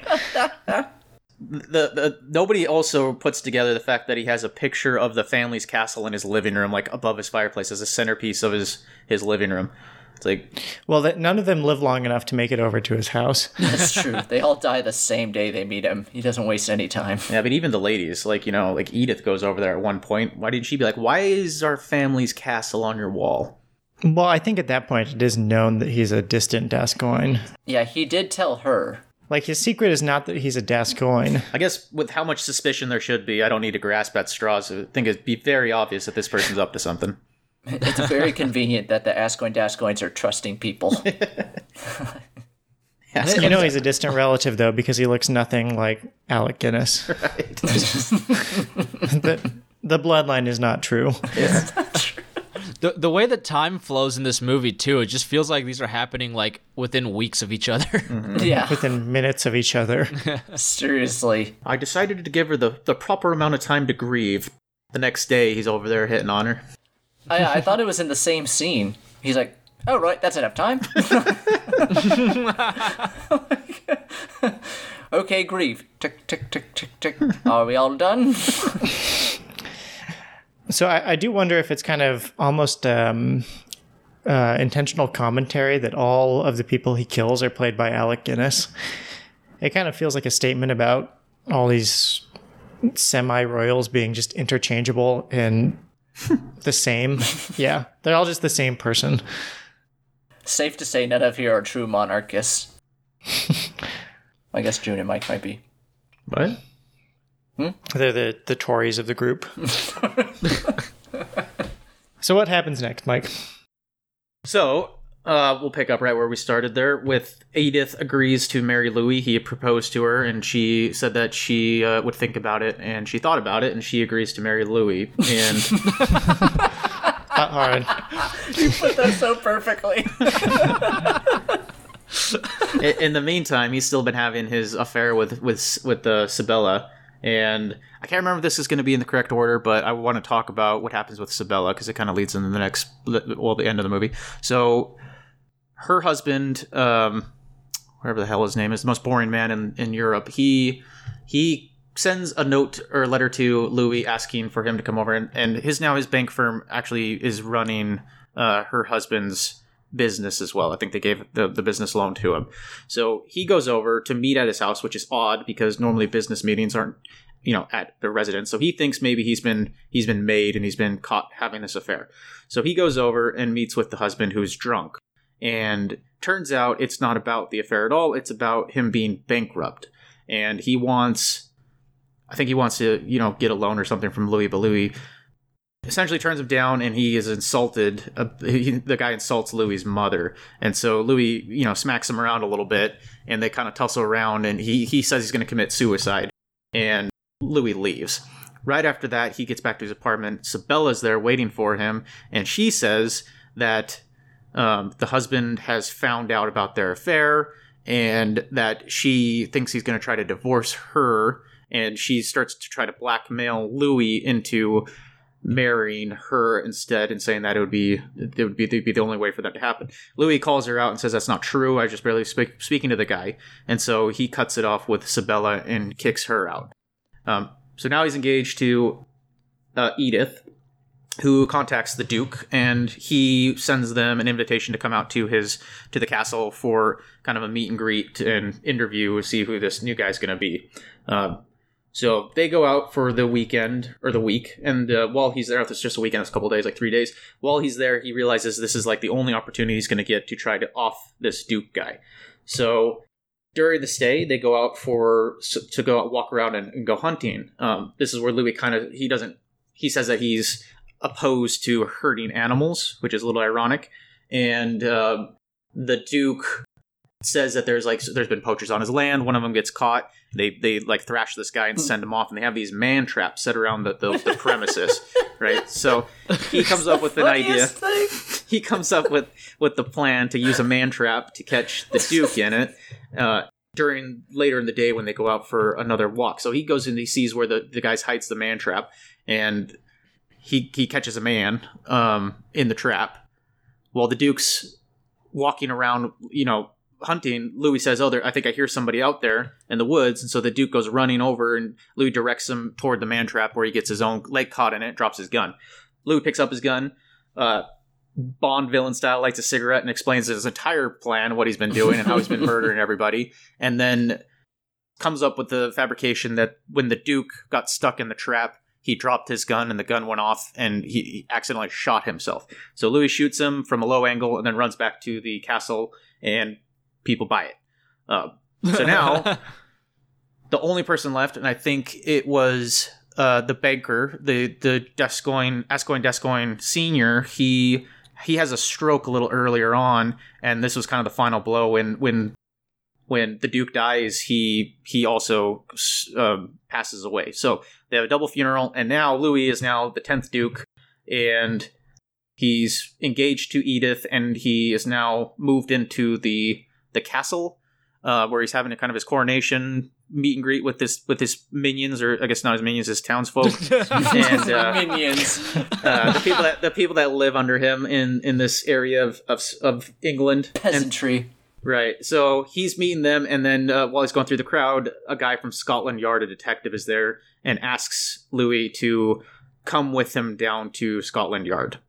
The, the nobody also puts together the fact that he has a picture of the family's castle in his living room, like above his fireplace, as a centerpiece of his his living room. It's like, Well, that none of them live long enough to make it over to his house. That's true. They all die the same day they meet him. He doesn't waste any time. yeah, but even the ladies, like you know, like Edith goes over there at one point. Why didn't she be like, "Why is our family's castle on your wall?" Well, I think at that point it is known that he's a distant D'Ascoyne. Yeah, he did tell her. Like his secret is not that he's a D'Ascoyne. I guess with how much suspicion there should be, I don't need to grasp at straws. I think it'd be very obvious that this person's up to something. It's very convenient that the Ascoyne D'Ascoynes are trusting people. You know he's a distant relative though because he looks nothing like Alec Guinness. the, the bloodline is not true. The, the way that time flows in this movie, too, it just feels like these are happening like within weeks of each other. Mm-hmm. yeah, Within minutes of each other. seriously. I decided to give her the, the proper amount of time to grieve. The next day, he's over there hitting on her. I, I thought it was in the same scene. He's like, oh, right, that's enough time. okay, grieve. Tick, tick, tick, tick, tick. Are we all done? So I, I do wonder if it's kind of almost um, uh, intentional commentary that all of the people he kills are played by Alec Guinness. It kind of feels like a statement about all these semi royals being just interchangeable and the same. Yeah, they're all just the same person. Safe to say, none of you are true monarchists. I guess June and Mike might be. What? They're the, the Tories of the group. so what happens next, Mike? So, uh, we'll pick up right where we started there with Edith agrees to marry Louis. He proposed to her, and she said that she uh, would think about it, and she thought about it, and she agrees to marry Louis. And Not hard. You put that so perfectly. in the meantime, he's still been having his affair with with with uh, Sibella, and I can't remember if this is going to be in the correct order, but I want to talk about what happens with Sibella because it kind of leads into the next, well, the end of the movie. So, her husband, um, whatever the hell his name is, the most boring man in in Europe, he he sends a note or a letter to Louis asking for him to come over, and, and his now his bank firm actually is running uh, her husband's business as well. I think they gave the, the business loan to him. So he goes over to meet at his house, which is odd because normally business meetings aren't, you know, at the residence. So he thinks maybe he's been he's been made and he's been caught having this affair. So he goes over and meets with the husband who's drunk. And turns out it's not about the affair at all. It's about him being bankrupt. And he wants I think he wants to, you know, get a loan or something from Louis, but Louis essentially turns him down and he is insulted. Uh, he, the guy insults louis's mother. And so louis you know smacks him around a little bit and they kind of tussle around and he, he says he's going to commit suicide and louis leaves. Right after that he gets back to his apartment. Sibella's there waiting for him and she says that um, the husband has found out about their affair and that she thinks he's going to try to divorce her and she starts to try to blackmail louis into marrying her instead and saying that it would be it would be, be the only way for that to happen. Louis calls her out and says that's not true. I just barely speak, speaking to the guy, and so he cuts it off with Sibella and kicks her out. Um, so now he's engaged to uh, Edith, who contacts the Duke, and he sends them an invitation to come out to his to the castle for kind of a meet and greet and interview, to see who this new guy's going to be. Um, so they go out for the weekend or the week, and uh, while he's there, it's just a weekend, it's a couple days, like three days. While he's there, he realizes this is like the only opportunity he's going to get to try to off this Duke guy. So during the stay, they go out for to go out, walk around and, and go hunting. Um, this is where Louis kind of he doesn't he says that he's opposed to hurting animals, which is a little ironic, and uh, the Duke says that there's like there's been poachers on his land. One of them gets caught. They they like thrash this guy and send him off, and they have these man traps set around the the, the premises, right? So he comes up with an idea. Thing. He comes up with with the plan to use a man trap to catch the Duke in it. Uh, during later in the day when they go out for another walk. So he goes and he sees where the, the guy hides the man trap and he he catches a man um, in the trap. While the Duke's walking around, you know, hunting, Louis says, "Oh, there, I think I hear somebody out there in the woods." And so the Duke goes running over, and Louis directs him toward the man trap, where he gets his own leg caught in it, drops his gun. Louis picks up his gun. Uh, Bond villain style lights a cigarette and explains his entire plan, what he's been doing, and how he's been murdering everybody, and then comes up with the fabrication that when the Duke got stuck in the trap, he dropped his gun and the gun went off and he, he accidentally shot himself. So Louis shoots him from a low angle and then runs back to the castle and people buy it. Uh, so now the only person left, and I think it was uh, the banker, the the D'Ascoyne, Ascoyne D'Ascoyne Senior. He he has a stroke a little earlier on, and this was kind of the final blow when when when the Duke dies. He he also um, passes away. So they have a double funeral, and now Louis is now the tenth Duke, and he's engaged to Edith, and he is now moved into the the castle uh, where he's having a kind of his coronation meet and greet with this with his minions, or I guess not his minions, his townsfolk, and uh, Minions. uh, the people that the people that live under him in in this area of of, of England. And, Peasantry. right, so he's meeting them, and then uh, while he's going through the crowd, a guy from Scotland Yard, a detective, is there and asks Louis to come with him down to Scotland Yard.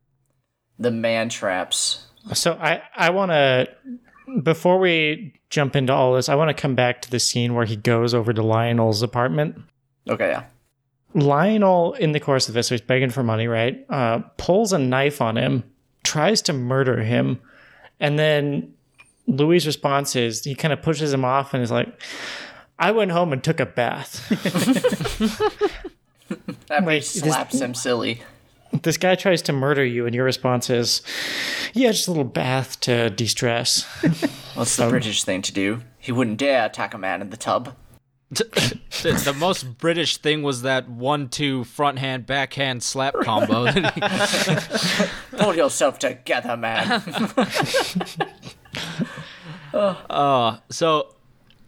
the man traps. So I I want to before we jump into all this, I want to come back to the scene where he goes over to Lionel's apartment. Okay, yeah. Lionel, in the course of this, he's begging for money, right? Uh, pulls a knife on him, tries to murder him, and then Louis' response is he kind of pushes him off and is like, "I went home and took a bath." that he Wait, this- slaps him silly. This guy tries to murder you, and your response is, "Yeah, just a little bath to de-stress." What's the British thing to do? He wouldn't dare attack a man in the tub. the, the most British thing was that one-two front-hand backhand slap combo. Pull yourself together, man. Uh, so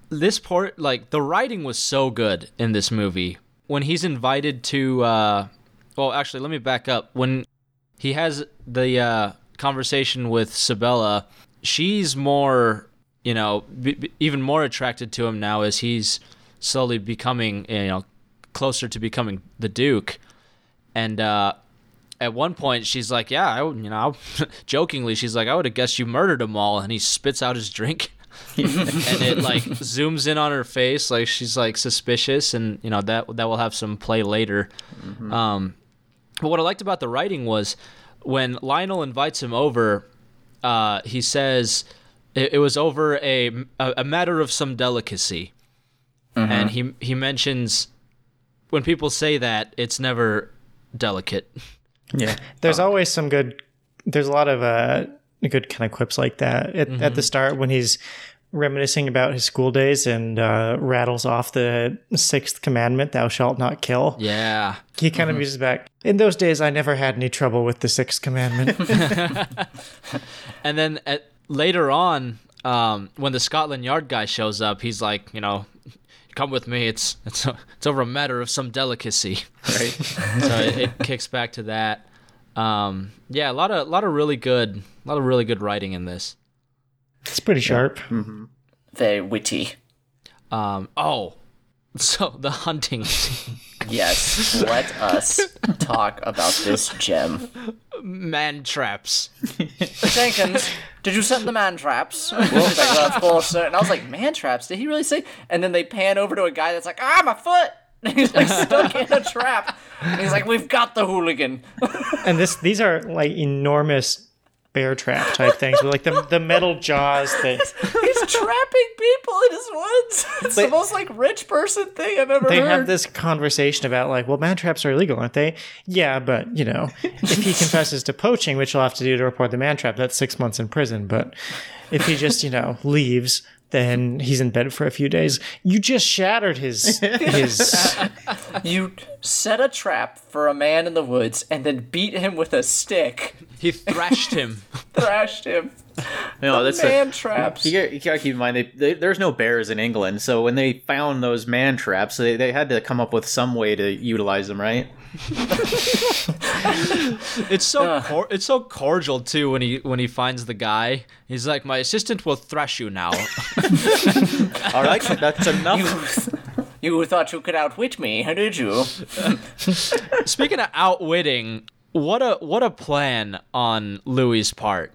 this part, like the writing was so good in this movie. When he's invited to, uh, well, actually, let me back up. When he has the uh, conversation with Sibella, she's more, you know, b- b- even more attracted to him now as he's slowly becoming, you know, closer to becoming the Duke. And uh, at one point, she's like, "Yeah, I, you know," jokingly, she's like, "I would have guessed you murdered them all." And he spits out his drink, and it like zooms in on her face, like she's like suspicious, and you know that that will have some play later. Um, but what I liked about the writing was when Lionel invites him over, uh, he says it, it was over a, a a matter of some delicacy, and he he mentions when people say that it's never delicate. Yeah, There's always some good. There's a lot of uh, good kind of quips like that at, at the start when he's reminiscing about his school days and uh, rattles off the sixth commandment, "Thou shalt not kill." Yeah. He kind of uses back. In those days, I never had any trouble with the sixth commandment. And then at, later on, um, when the Scotland Yard guy shows up, he's like, you know, come with me. It's it's it's over a matter of some delicacy. right. so it, it kicks back to that. Um, yeah, a lot of a lot of really good, a lot of really good writing in this. It's pretty sharp. Very witty. Um, oh, so the hunting. Yes, let us talk about this gem. man traps. Jenkins, did you set the man traps? He's like, well, of course, sir. And I was like, man traps? Did he really say? And then they pan over to a guy that's like, ah, my foot. And he's like stuck in a trap. And he's like, we've got the hooligan. And this, these are like enormous bear trap type things with like the the metal jaws that He's trapping people in his woods. It's the most like rich person thing I've ever heard. they heard. have this conversation about like, well, man traps are illegal, aren't they? Yeah, but you know, if he confesses to poaching, which he'll have to do to report the man trap, that's six months in prison. But if he just you know leaves, then he's in bed for a few days. You just shattered his his. You set a trap for a man in the woods and then beat him with a stick, He thrashed him. thrashed him. No, that's a, man traps. You, gotta- you gotta keep in mind, they, they, there's no bears in England, so when they found those man traps, they, they had to come up with some way to utilize them, right? It's so cor- it's so cordial too when he when he finds the guy. He's like, "My assistant will thrash you now." All right, that's enough. You thought you could outwit me, how did you? Speaking of outwitting, what a what a plan on Louis's part.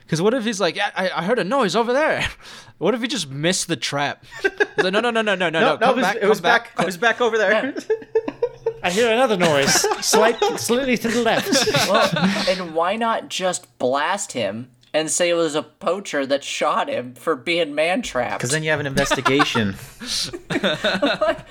Because what if he's like, yeah, I, I heard a noise over there. What if he just missed the trap? He's like, no, no, no, no, no, no, no. No, no, come it was, back, it was come back. It was back over there. I hear another noise, slight, slightly to the left. Well, and why not just blast him and say it was a poacher that shot him for being man trapped? Because then you have an investigation.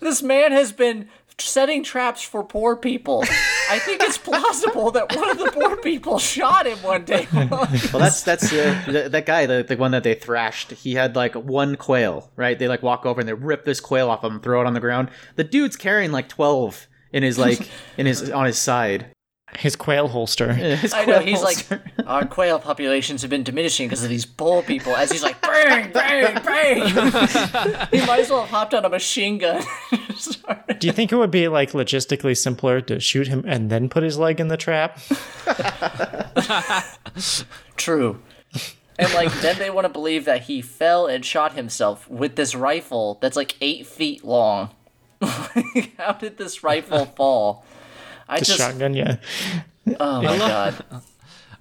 This man has been setting traps for poor people. I think it's plausible that one of the poor people shot him one day. Well, that's that's uh, th- that guy, the, the one that they thrashed. He had like one quail, right? They like walk over and they rip this quail off him, throw it on the ground. The dude's carrying like twelve in his like in his on his side. His quail holster. His I know quail he's like our quail populations have been diminishing because of these poor people. As he's like bang, bang, bang. he might as well have hopped on a machine gun. Do you think it would be like logistically simpler to shoot him and then put his leg in the trap? True. And like then they want to believe that he fell and shot himself with this rifle that's like eight feet long. How did this rifle fall? I The just shotgun, yeah. oh my god.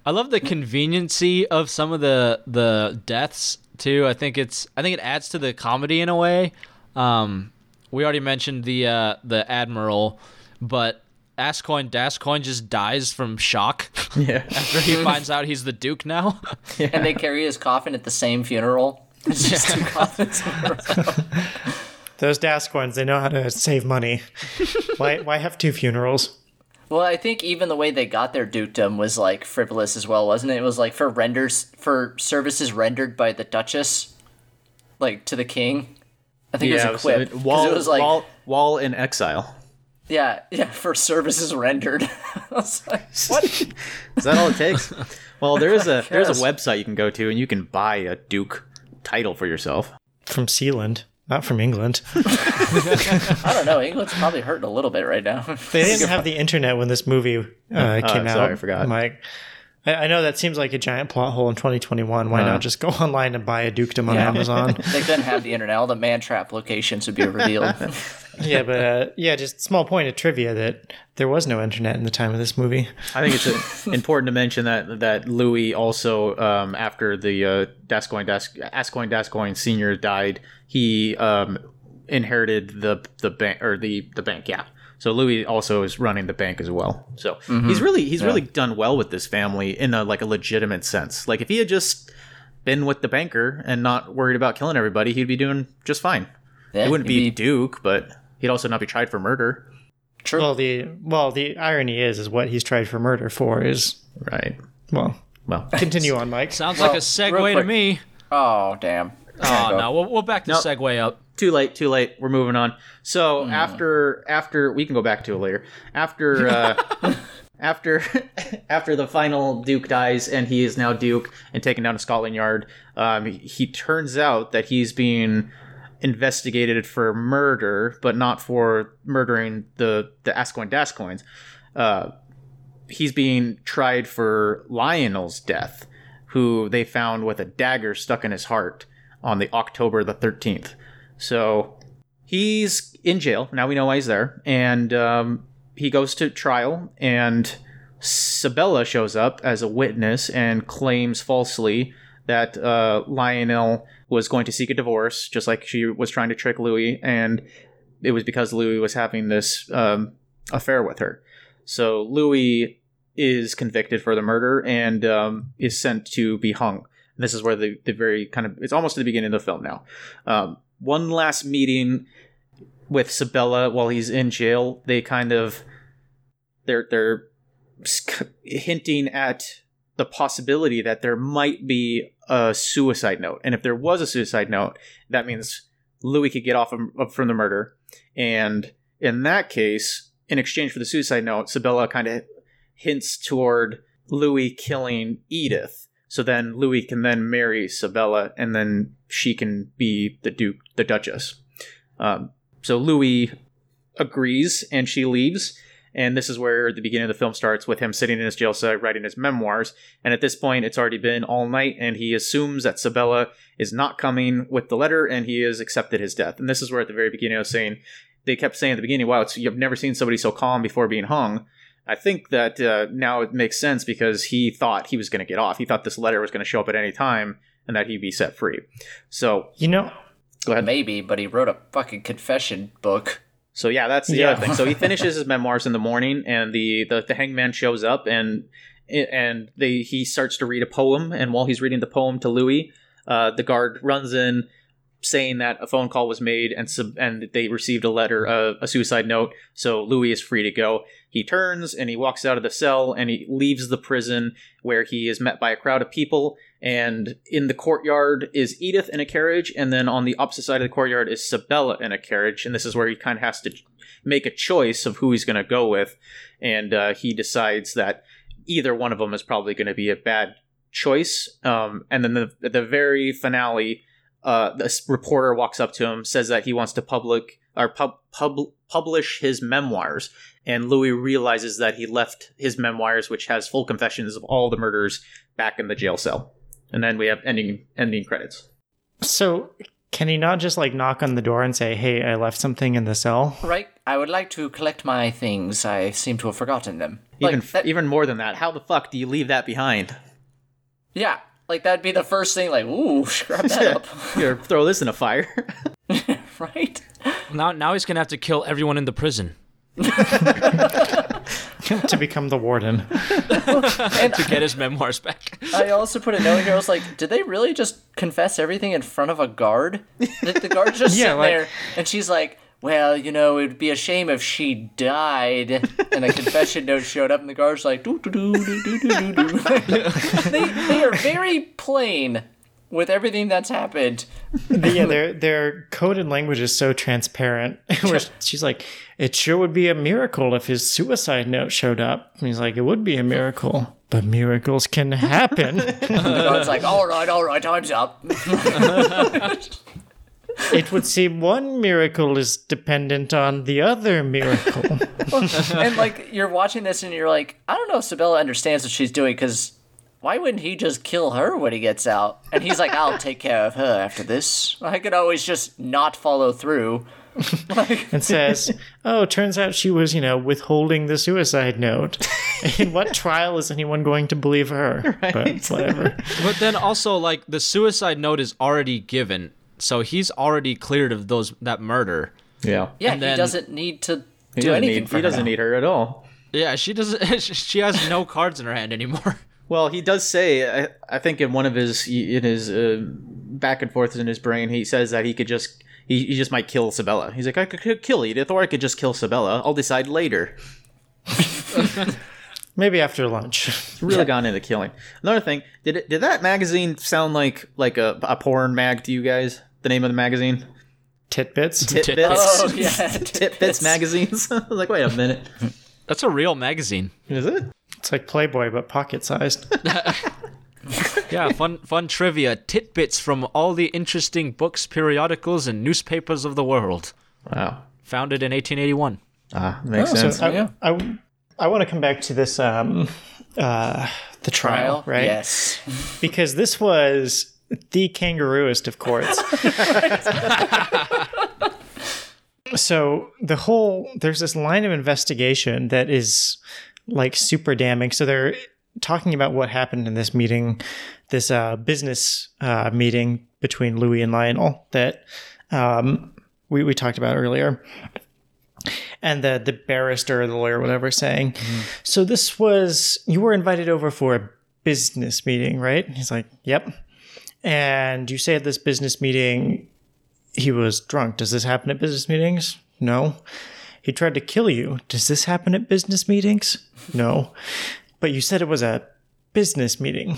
I love the conveniency of some of the the deaths too. I think it's I think it adds to the comedy in a way. Um, we already mentioned the uh, the admiral, but Ascoyne D'Ascoyne just dies from shock yeah. after he finds out he's the duke now. Yeah. And they carry his coffin at the same funeral. It's just two coffins. in a row. Those D'Ascoynes, they know how to save money. why, why have two funerals? Well, I think even the way they got their dukedom was like frivolous as well, wasn't it? It was like for renders for services rendered by the Duchess, like to the king. I think Yeah, it was a quip. 'cause Wall, it was like wall, wall in exile. yeah, yeah, for services rendered. I like, what? Is that all it takes? Well, there is a there's a website you can go to and you can buy a duke title for yourself. From Sealand, not from England. I don't know. England's probably hurting a little bit right now. They didn't have the internet when this movie uh, came out. sorry, I forgot. Mike. I, I know that seems like a giant plot hole in 2021. Why not just go online and buy a dukedom on Yeah. Amazon? they couldn't have the internet. All the man trap locations would be revealed. Yeah, but uh, yeah, just small point of trivia that there was no internet in the time of this movie. I think it's uh important to mention that that Louis also, um, after the uh, D'Ascoyne Das- Ascoyne D'Ascoyne Senior died, he um, inherited the the bank or the the bank. Yeah. So Louis also is running the bank as well. So he's really he's really done well with this family in a like a legitimate sense. Like if he had just been with the banker and not worried about killing everybody, he'd be doing just fine. Yeah, He wouldn't he'd be Duke, but he'd also not be tried for murder. true. Well, the well, the irony is, is what he's tried for murder for is Right. well. Well, Continue on, Mike. Sounds Well, like a segue to me. oh damn. Oh no, we'll, we'll back the Nope. segue up. too late too late we're moving on so after after we can go back to it later after uh after after the final duke dies and he is now duke and taken down to scotland yard um he turns out that he's being investigated for murder but not for murdering the the Ascoyne D'Ascoynes uh he's being tried for lionel's death who they found with a dagger stuck in his heart on the october the 13th so he's in jail. Now we know why he's there. And um, he goes to trial, and Sibella shows up as a witness and claims falsely that uh, Lionel was going to seek a divorce, just like she was trying to trick Louis. And it was because Louis was having this um, affair with her. So Louis is convicted for the murder and um, is sent to be hung. And this is where the, the very kind of it's almost at the beginning of the film now. Um, one last meeting with Sibella while he's in jail. They kind of they're they're hinting at the possibility that there might be a suicide note. And if there was a suicide note, that means Louis could get off of, from the murder. And in that case, in exchange for the suicide note, Sibella kind of hints toward Louis killing Edith. So then Louis can then marry Sibella, and then she can be the Duke, the Duchess. Um, so Louis agrees, and she leaves. And this is where the beginning of the film starts with him sitting in his jail cell writing his memoirs. And at this point, it's already been all night, and he assumes that Sibella is not coming with the letter, and he has accepted his death. And this is where at the very beginning I was saying, they kept saying at the beginning, wow, you've never seen somebody so calm before being hung. I think that uh, now it makes sense because he thought he was going to get off. He thought this letter was going to show up at any time and that he'd be set free. So, you know, go ahead. Maybe, but he wrote a fucking confession book. So yeah, that's the Yeah. other thing. So he finishes his memoirs in the morning, and the, the the hangman shows up, and and they he starts to read a poem. And while he's reading the poem to Louis, uh, the guard runs in, saying that a phone call was made and sub- and they received a letter, uh, a suicide note. So Louis is free to go. He turns and he walks out of the cell and he leaves the prison where he is met by a crowd of people. And in the courtyard is Edith in a carriage, and then on the opposite side of the courtyard is Sibella in a carriage. And this is where he kind of has to make a choice of who he's going to go with. And uh, he decides that either one of them is probably going to be a bad choice. Um, and then the, the very finale, uh, this reporter walks up to him, says that he wants to public or pub, pub, publish his memoirs, and Louis realizes that he left his memoirs, which has full confessions of all the murders, back in the jail cell. And then we have ending ending credits. so can he not just like knock on the door and say, "Hey, I left something in the cell"? Right? I would like to collect my things. I seem to have forgotten them. Even Like, that- even more than that, how the fuck do you leave that behind? yeah, like that'd be the first thing. Like, ooh, grab that up, Here, throw this in a fire. right? Now, now he's gonna have to kill everyone in the prison to become the warden. And to get his memoirs back. I also put a note here. I was like, did they really just confess everything in front of a guard? Like the guard just Yeah, sitting like- there, and she's like, "Well, you know, it'd be a shame if she died." And a confession note showed up, and the guard's like, "Doo doo doo doo doo doo doo." doo." they they are very plain with everything that's happened. But yeah, their their coded language is so transparent. Where she's like, "It sure would be a miracle if his suicide note showed up." And he's like, "It would be a miracle, but miracles can happen." The guard's like, "All right, all right, time's up." It would seem one miracle is dependent on the other miracle. and like you're watching this, and you're like, I don't know if Sibella understands what she's doing because. Why wouldn't he just kill her when he gets out? And he's like, I'll take care of her after this. I could always just not follow through. Like, and says, "Oh, turns out she was, you know, withholding the suicide note. In what trial is anyone going to believe her? But whatever." But then also, like the suicide note is already given, so he's already cleared of those that murder. Yeah. yeah, And he then- doesn't need to He do doesn't anything need for he doesn't her. need her at all. Yeah, she doesn't. She has no cards in her hand anymore. Well, he does say, I, I think in one of his in his uh, back and forth in his brain, he says that he could just he, he just might kill Sibella. He's like, I could, could kill Edith, or I could just kill Sibella. I'll decide later. Maybe after lunch. He's really gone into killing. Another thing, did it, did that magazine sound like like a, a porn mag to you guys? The name of the magazine? Titbits. Titbits. Oh, yeah. Titbits magazines. I was like, wait a minute, That's a real magazine. is it? It's like Playboy, but pocket sized. Yeah, fun fun trivia Titbits from all the interesting books, periodicals, and newspapers of the world. Wow. Founded in 1881. Ah, makes so sense. I, yeah. I, I want to come back to this, um, uh, the trial, Trial, right? Yes. Because this was the kangarooist of courts. so the whole there's this line of investigation that is like super damning. So they're talking about what happened in this meeting, this uh, business uh, meeting between Louis and Lionel that um, we we talked about earlier. And the the barrister, or the lawyer, whatever, saying, mm-hmm. so this was you were invited over for a business meeting, right? He's like, yep. And you say at this business meeting he was drunk. Does this happen at business meetings? No. He tried to kill you. Does this happen at business meetings? No. But you said it was a business meeting.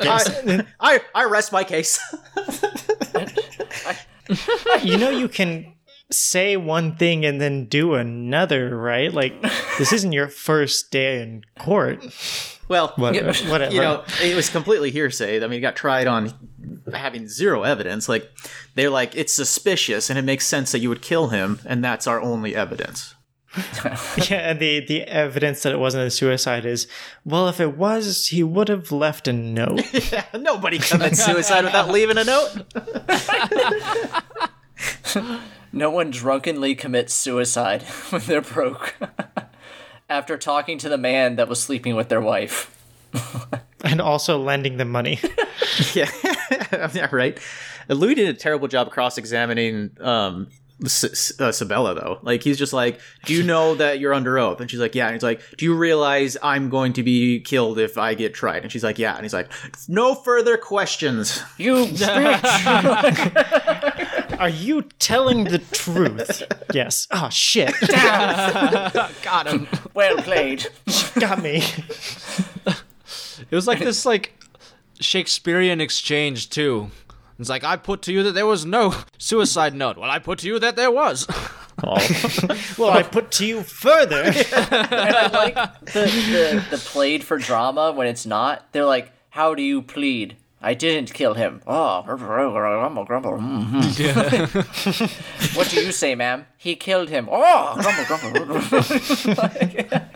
I, I I rest my case. you know you can say one thing and then do another, right? Like this isn't your first day in court. well, What- you know, whatever. You know, it was completely hearsay. I mean, it got tried on having zero evidence. Like they're like, it's suspicious, and it makes sense that you would kill him, and that's our only evidence. Yeah, and the the evidence that it wasn't a suicide is well, if it was, he would have left a note. Nobody commits suicide without leaving a note. No one drunkenly commits suicide when they're broke. After talking to the man that was sleeping with their wife. and also lending them money. Yeah, yeah, right. Louis did a terrible job cross-examining um, S- S- uh, Sibella, though. Like he's just like, "Do you know that you're under oath?" And she's like, "Yeah." And he's like, "Do you realize I'm going to be killed if I get tried?" And she's like, "Yeah." And he's like, "No further questions." You bitch! Are you telling the truth? yes. Oh shit. Got him. well played. Got me. It was like this like Shakespearean exchange too. It's like I put to you that there was no suicide note. Well, I put to you that there was. Oh. Well, I put to you further. And I like the, the, the played for drama when it's not. They're like, how do you plead? I didn't kill him. Oh, grumble, grumble. mhm. what do you say, ma'am? He killed him. Oh, grumble, grumble.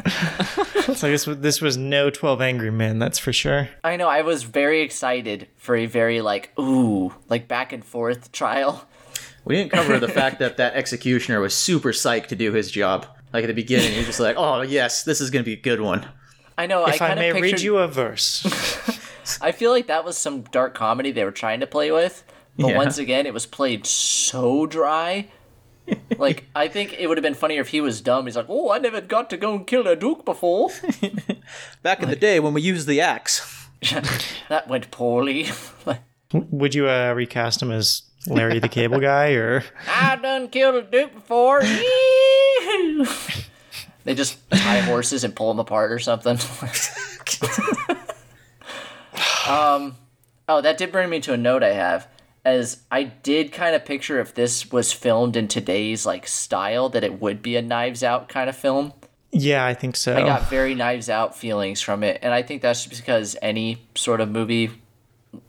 It's like this was this was no Twelve Angry Men, that's for sure. I know. I was very excited for a very like ooh, like back and forth trial. We didn't cover the fact that that executioner was super psyched to do his job. Like at the beginning, he was just like, "Oh yes, this is going to be a good one." I know. If I I, kind may of read you a verse. I feel like that was some dark comedy they were trying to play with, but Yeah. once again, it was played so dry. like I think it would have been funnier if he was dumb. He's like, "Oh, I never got to go and kill a duke before. Back in the day when we used the axe. that went poorly. Would you uh, recast him as Larry the Cable Guy or I done killed a duke before. They just tie horses and pull them apart or something. Um, oh, that did bring me to a note I have. As I did kind of picture if this was filmed in today's like style, that it would be a Knives Out kind of film. Yeah, I think so. I got very Knives Out feelings from it, and I think that's just because any sort of movie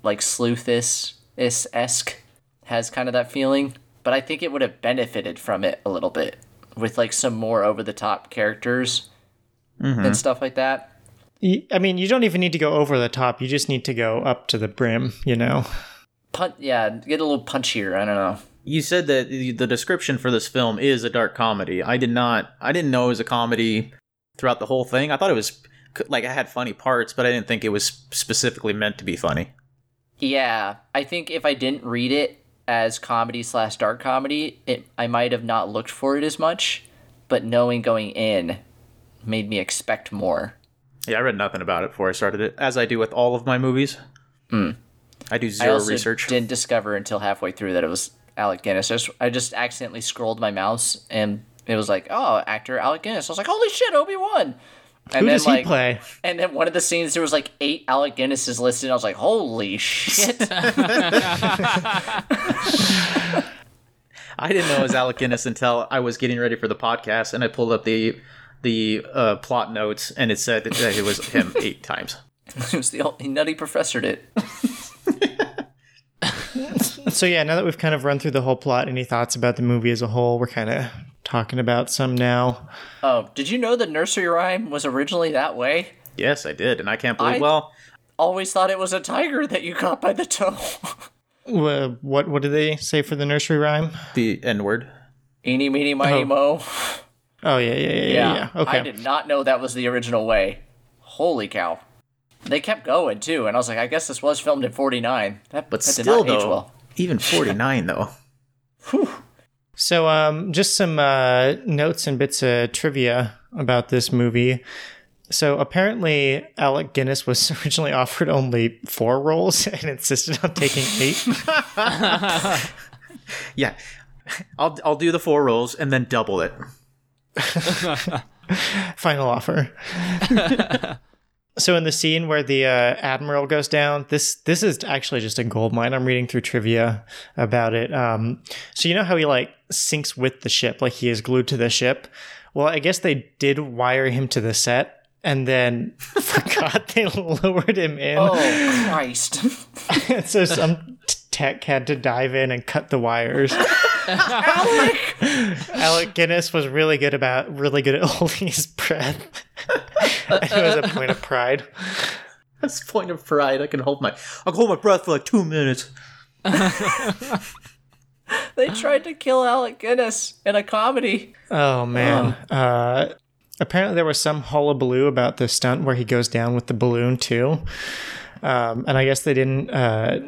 like Sleuthis esque has kind of that feeling. But I think it would have benefited from it a little bit with like some more over the top characters and stuff like that. Y- I mean, you don't even need to go over the top. You just need to go up to the brim, you know. Pun- yeah, get a little punchier. I don't know. You said that the the description for this film is a dark comedy. I did not. I didn't know it was a comedy throughout the whole thing. I thought it was like I had funny parts, but I didn't think it was specifically meant to be funny. Yeah, I think if I didn't read it as comedy slash dark comedy, it I might have not looked for it as much. But knowing going in made me expect more. Yeah, I read nothing about it before I started it, as I do with all of my movies. Hmm. I do I zero also research. didn't discover until halfway through that it was Alec Guinness. I just, I just accidentally scrolled my mouse and it was like, oh, actor Alec Guinness. I was like, holy shit, Obi Wan. And Who then does he play? and then one of the scenes there was like eight Alec Guinnesses listed. And I was like, holy shit. I didn't know it was Alec Guinness until I was getting ready for the podcast, and I pulled up the the uh, plot notes, and it said that it was him eight times. it was the old, he nutty professored it. So yeah, now that we've kind of run through the whole plot, any thoughts about the movie as a whole? We're kind of talking about some now. Oh, did you know the nursery rhyme was originally that way? Yes, I did, and I can't believe. I- well, Always thought it was a tiger that you caught by the toe. Wha- What what do they say for the nursery rhyme? the N word. Eeny, meeny, miny, Oh. mo. Oh yeah, yeah, yeah, yeah. yeah. Okay. I did not know that was the original way. Holy cow. They kept going too, and I was like, I guess this was filmed in 49. That, But that did still, not age though, well. even forty nine though. So, um, just some uh, notes and bits of trivia about this movie. So, apparently, Alec Guinness was originally offered only four roles and insisted on taking eight. Yeah, I'll I'll do the four roles and then double it. Final offer. so in the scene where the uh, admiral goes down, this this is actually just a gold mine. I'm reading through trivia about it. Um, so you know how he like sinks with the ship, like he is glued to the ship. Well, I guess they did wire him to the set, and then forgot they lowered him in. Oh Christ! so some t- tech had to dive in and cut the wires. Alec! Alec Guinness was really good about really good at holding his breath. it was a point of pride. That's a point of pride. I can hold my I can hold my breath for like two minutes. They tried to kill Alec Guinness in a comedy. Oh man. Uh, apparently there was some hullabaloo about the stunt where he goes down with the balloon too. Um, and I guess they didn't. Uh,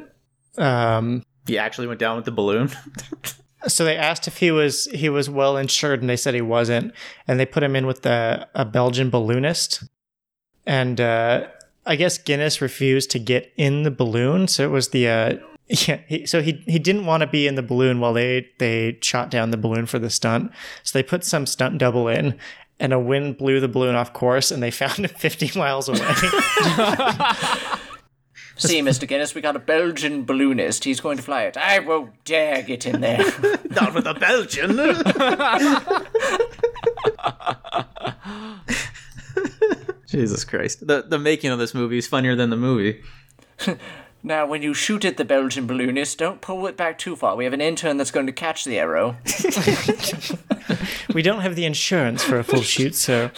um, He actually went down with the balloon. so they asked if he was he was well insured, and they said he wasn't. And they put him in with the, a Belgian balloonist. And uh, I guess Guinness refused to get in the balloon, so it was the. Uh, yeah, he, so he he didn't want to be in the balloon while they they shot down the balloon for the stunt. So they put some stunt double in, and a wind blew the balloon off course, and they found him 50 miles away. See, Mr. Guinness, we got a Belgian balloonist. He's going to fly it. I won't dare get in there. Not with a Belgian. Jesus Christ. The the making of this movie is funnier than the movie. now, when you shoot at the Belgian balloonist, don't pull it back too far. We have an intern that's going to catch the arrow. we don't have the insurance for a full shoot, so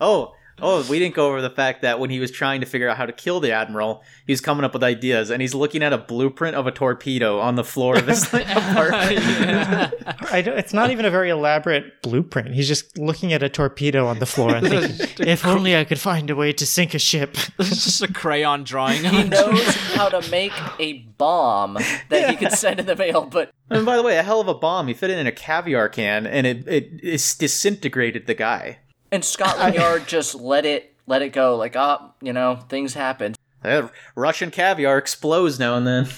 Oh, oh, we didn't go over the fact that when he was trying to figure out how to kill the admiral, he was coming up with ideas, and he's looking at a blueprint of a torpedo on the floor of his apartment. I don't, it's not even a very elaborate blueprint. He's just looking at a torpedo on the floor and thinking, if only I could find a way to sink a ship. It's just a crayon drawing. He knows how to make a bomb that he could send in the mail, but and by the way, a hell of a bomb. He fit it in a caviar can, and it it, it disintegrated the guy. And Scotland Yard just let it let it go. Like, ah, you know, things happen. Uh, Russian caviar explodes now and then.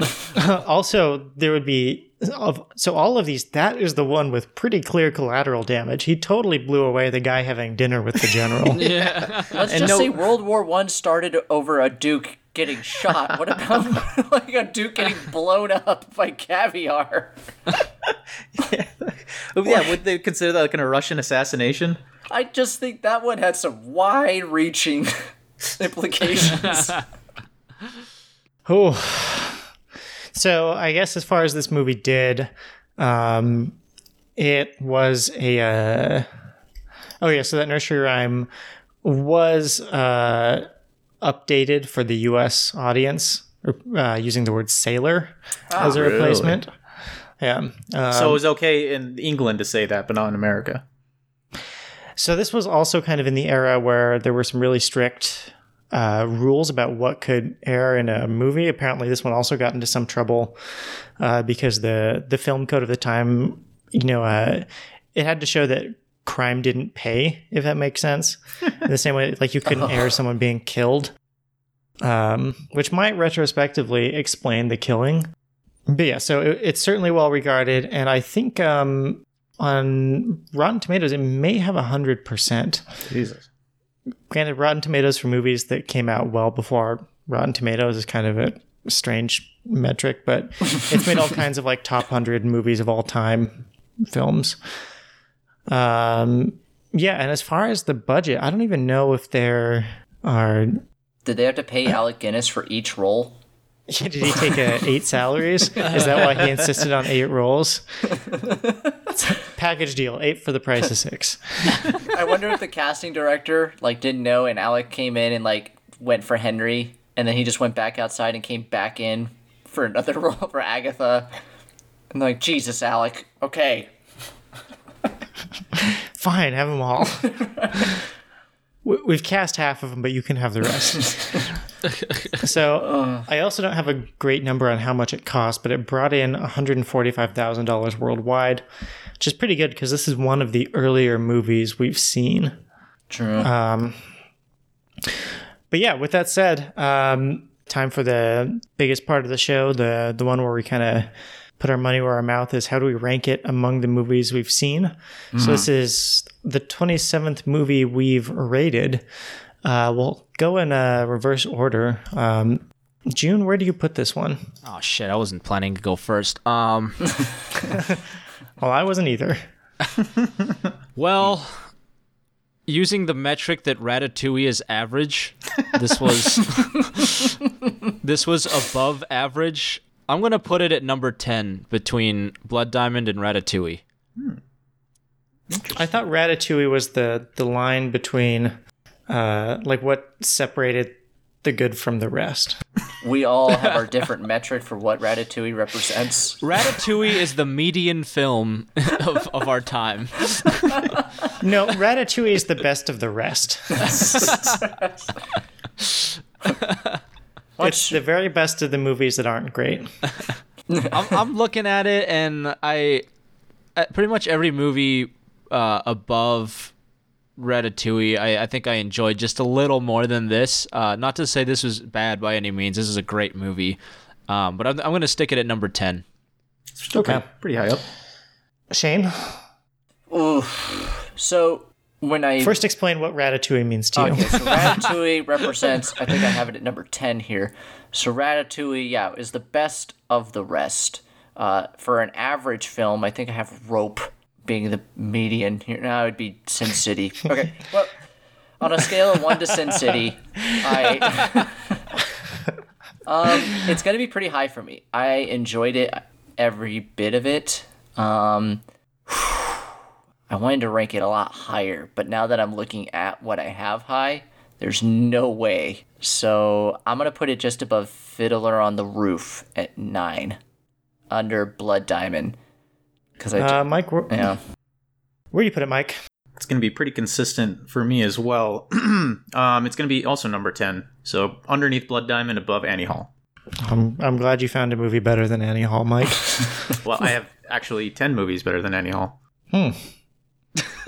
also, there would be of so all of these. That is the one with pretty clear collateral damage. He totally blew away the guy having dinner with the general. yeah. Let's And just no- say World War One started over a Duke getting shot. What about like a Duke getting blown up by caviar? Oh, yeah, would they consider that like a Russian assassination? I just think that one had some wide-reaching implications. Oh. So I guess as far as this movie did, um, it was a. Uh, oh yeah, so that nursery rhyme was uh, updated for the U.S. audience, uh, using the word sailor as a really? replacement. Yeah. Um, so it was okay in England to say that, but not in America. So this was also kind of in the era where there were some really strict uh, rules about what could air in a movie. Apparently, this one also got into some trouble uh, because the the film code of the time, you know, uh, it had to show that crime didn't pay, if that makes sense. in the same way, like you couldn't air someone being killed, um, which might retrospectively explain the killing. But yeah, so it, it's certainly well regarded, and I think um, on Rotten Tomatoes, it may have a hundred percent. Jesus. Granted, Rotten Tomatoes for movies that came out well before Rotten Tomatoes is kind of a strange metric, but it's made all kinds of like top hundred movies of all time films. Um, yeah, and as far as the budget, I don't even know if there are. Did they have to pay Alec Guinness for each role? Did he take a eight salaries? Is that why he insisted on eight roles? Package deal, eight for the price of six. I wonder if the casting director like didn't know, and Alec came in and like went for Henry, and then he just went back outside and came back in for another role for Agatha. And like, Jesus, Alec, okay. Fine, have them all. We've cast half of them, but you can have the rest. so I also don't have a great number on how much it cost, but it brought in $145,000 worldwide, which is pretty good because this is one of the earlier movies we've seen. True. Um, but yeah, with that said, um, time for the biggest part of the show, the the one where we kind of put our money where our mouth is. How do we rank it among the movies we've seen? So this is the 27th movie we've rated. Uh, we'll go in uh, reverse order. Um, June, where do you put this one? Oh shit, I wasn't planning to go first. Um, Well, I wasn't either. well, using the metric that Ratatouille is average, this was this was above average. I'm gonna put it at number ten between Blood Diamond and Ratatouille. I thought Ratatouille was the the line between, uh, like what separated the good from the rest. We all have our different metric for what Ratatouille represents. Ratatouille is the median film of, of our time. No, Ratatouille is the best of the rest. it's the very best of the movies that aren't great. I'm, I'm looking at it, and I uh, pretty much every movie uh, above Ratatouille, I, I think I enjoyed just a little more than this. Uh, not to say this was bad by any means. This is a great movie, um, but I'm, I'm going to stick it at number ten. Okay. Pretty high up. Shane, Oof. So when I first explain what Ratatouille means to you. Okay, so Ratatouille represents. I think I have it at number ten here. So Ratatouille, yeah, is the best of the rest. Uh, for an average film, I think I have Rope being the median here. Now it would be Sin City. Okay, well, on a scale of one to Sin City, I. um, it's gonna be pretty high for me. I enjoyed it, every bit of it. Um, I wanted to rank it a lot higher, but now that I'm looking at what I have high, there's no way. So I'm gonna put it just above Fiddler on the Roof at nine, under Blood Diamond, because I Uh, Mike, where, yeah. where do you put it, Mike? It's going to be pretty consistent for me as well. um, it's going to be also number 10. So underneath Blood Diamond, above Annie Hall. I'm, I'm glad you found a movie better than Annie Hall, Mike. Well, I have actually 10 movies better than Annie Hall. Hmm.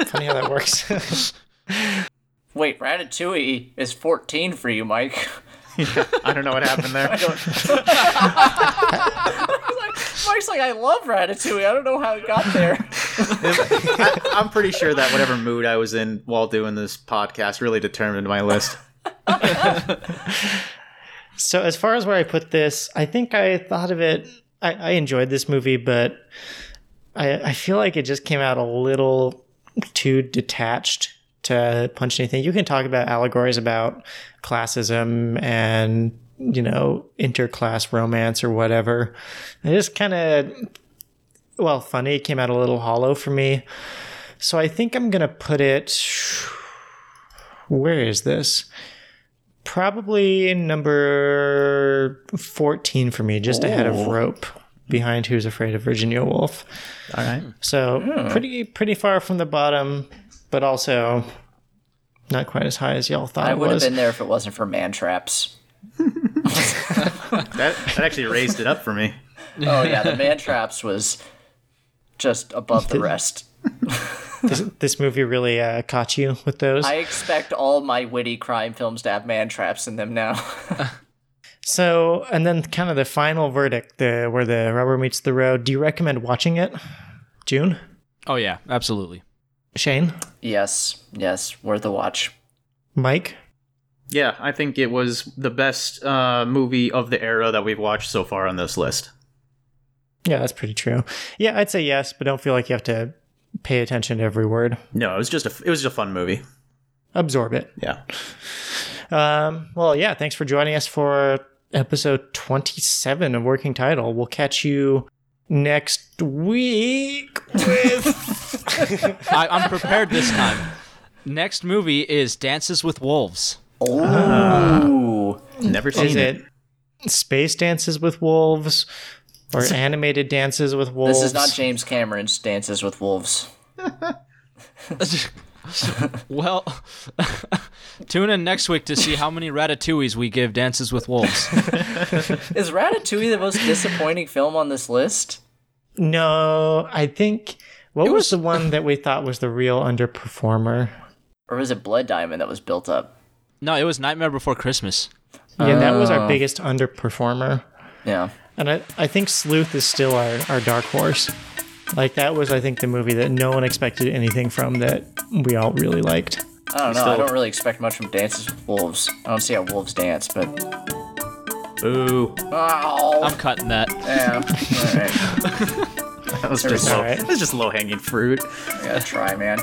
Funny how that works. Wait, Ratatouille is 14 for you, Mike. I don't know what happened there. Mike's like, I love Ratatouille. I don't know how it got there. I, I'm pretty sure that whatever mood I was in while doing this podcast really determined my list. so, as far as where I put this, I think I thought of it. I, I enjoyed this movie, but I, I feel like it just came out a little too detached to punch anything. You can talk about allegories about classism and you know interclass romance or whatever. It just kind of well funny. It came out a little hollow for me. So I think I'm gonna put it. Where is this? Probably number 14 for me, just ahead of Rope, behind Who's Afraid of Virginia Woolf. All right. So pretty pretty far from the bottom, but also not quite as high as y'all thought I it would have been there if it wasn't for man traps. That, that actually raised it up for me. Oh yeah, the man traps was just above the rest. this, this movie really uh, caught you with those. I expect all my witty crime films to have man traps in them now. so, and then kind of the final verdict, the where the rubber meets the road. Do you recommend watching it, June? Oh yeah, absolutely. Shane, yes, yes, worth a watch. Mike. Yeah, I think it was the best uh, movie of the era that we've watched so far on this list. Yeah, that's pretty true. Yeah, I'd say yes, but don't feel like you have to pay attention to every word. No, it was just a it was just a fun movie. Absorb it. Yeah. Um, well, yeah, thanks for joining us for episode 27 of Working Title. We'll catch you next week with. I, I'm prepared this time. Next movie is Dances with Wolves. Ah. Ooh, Never seen Is it. it Space Dances with Wolves or Animated Dances with Wolves? this is not James Cameron's Dances with Wolves. Well, tune in next week to see how many Ratatouilles we give Dances with Wolves. Is Ratatouille the most disappointing film on this list? No, I think. What was, was- the one that we thought was the real underperformer? Or was it Blood Diamond that was built up? No, it was Nightmare Before Christmas. Yeah, that was Oh. our biggest underperformer. Yeah. And I, I think Sleuth is still our, our dark horse. Like, that was, I think, the movie that no one expected anything from that we all really liked. I don't know. Still- I don't really expect much from Dances with Wolves. I don't see how wolves dance, but Ooh. oh, I'm cutting that. yeah. All right, That was just low, Alright. that was just low hanging fruit. Yeah, try, man.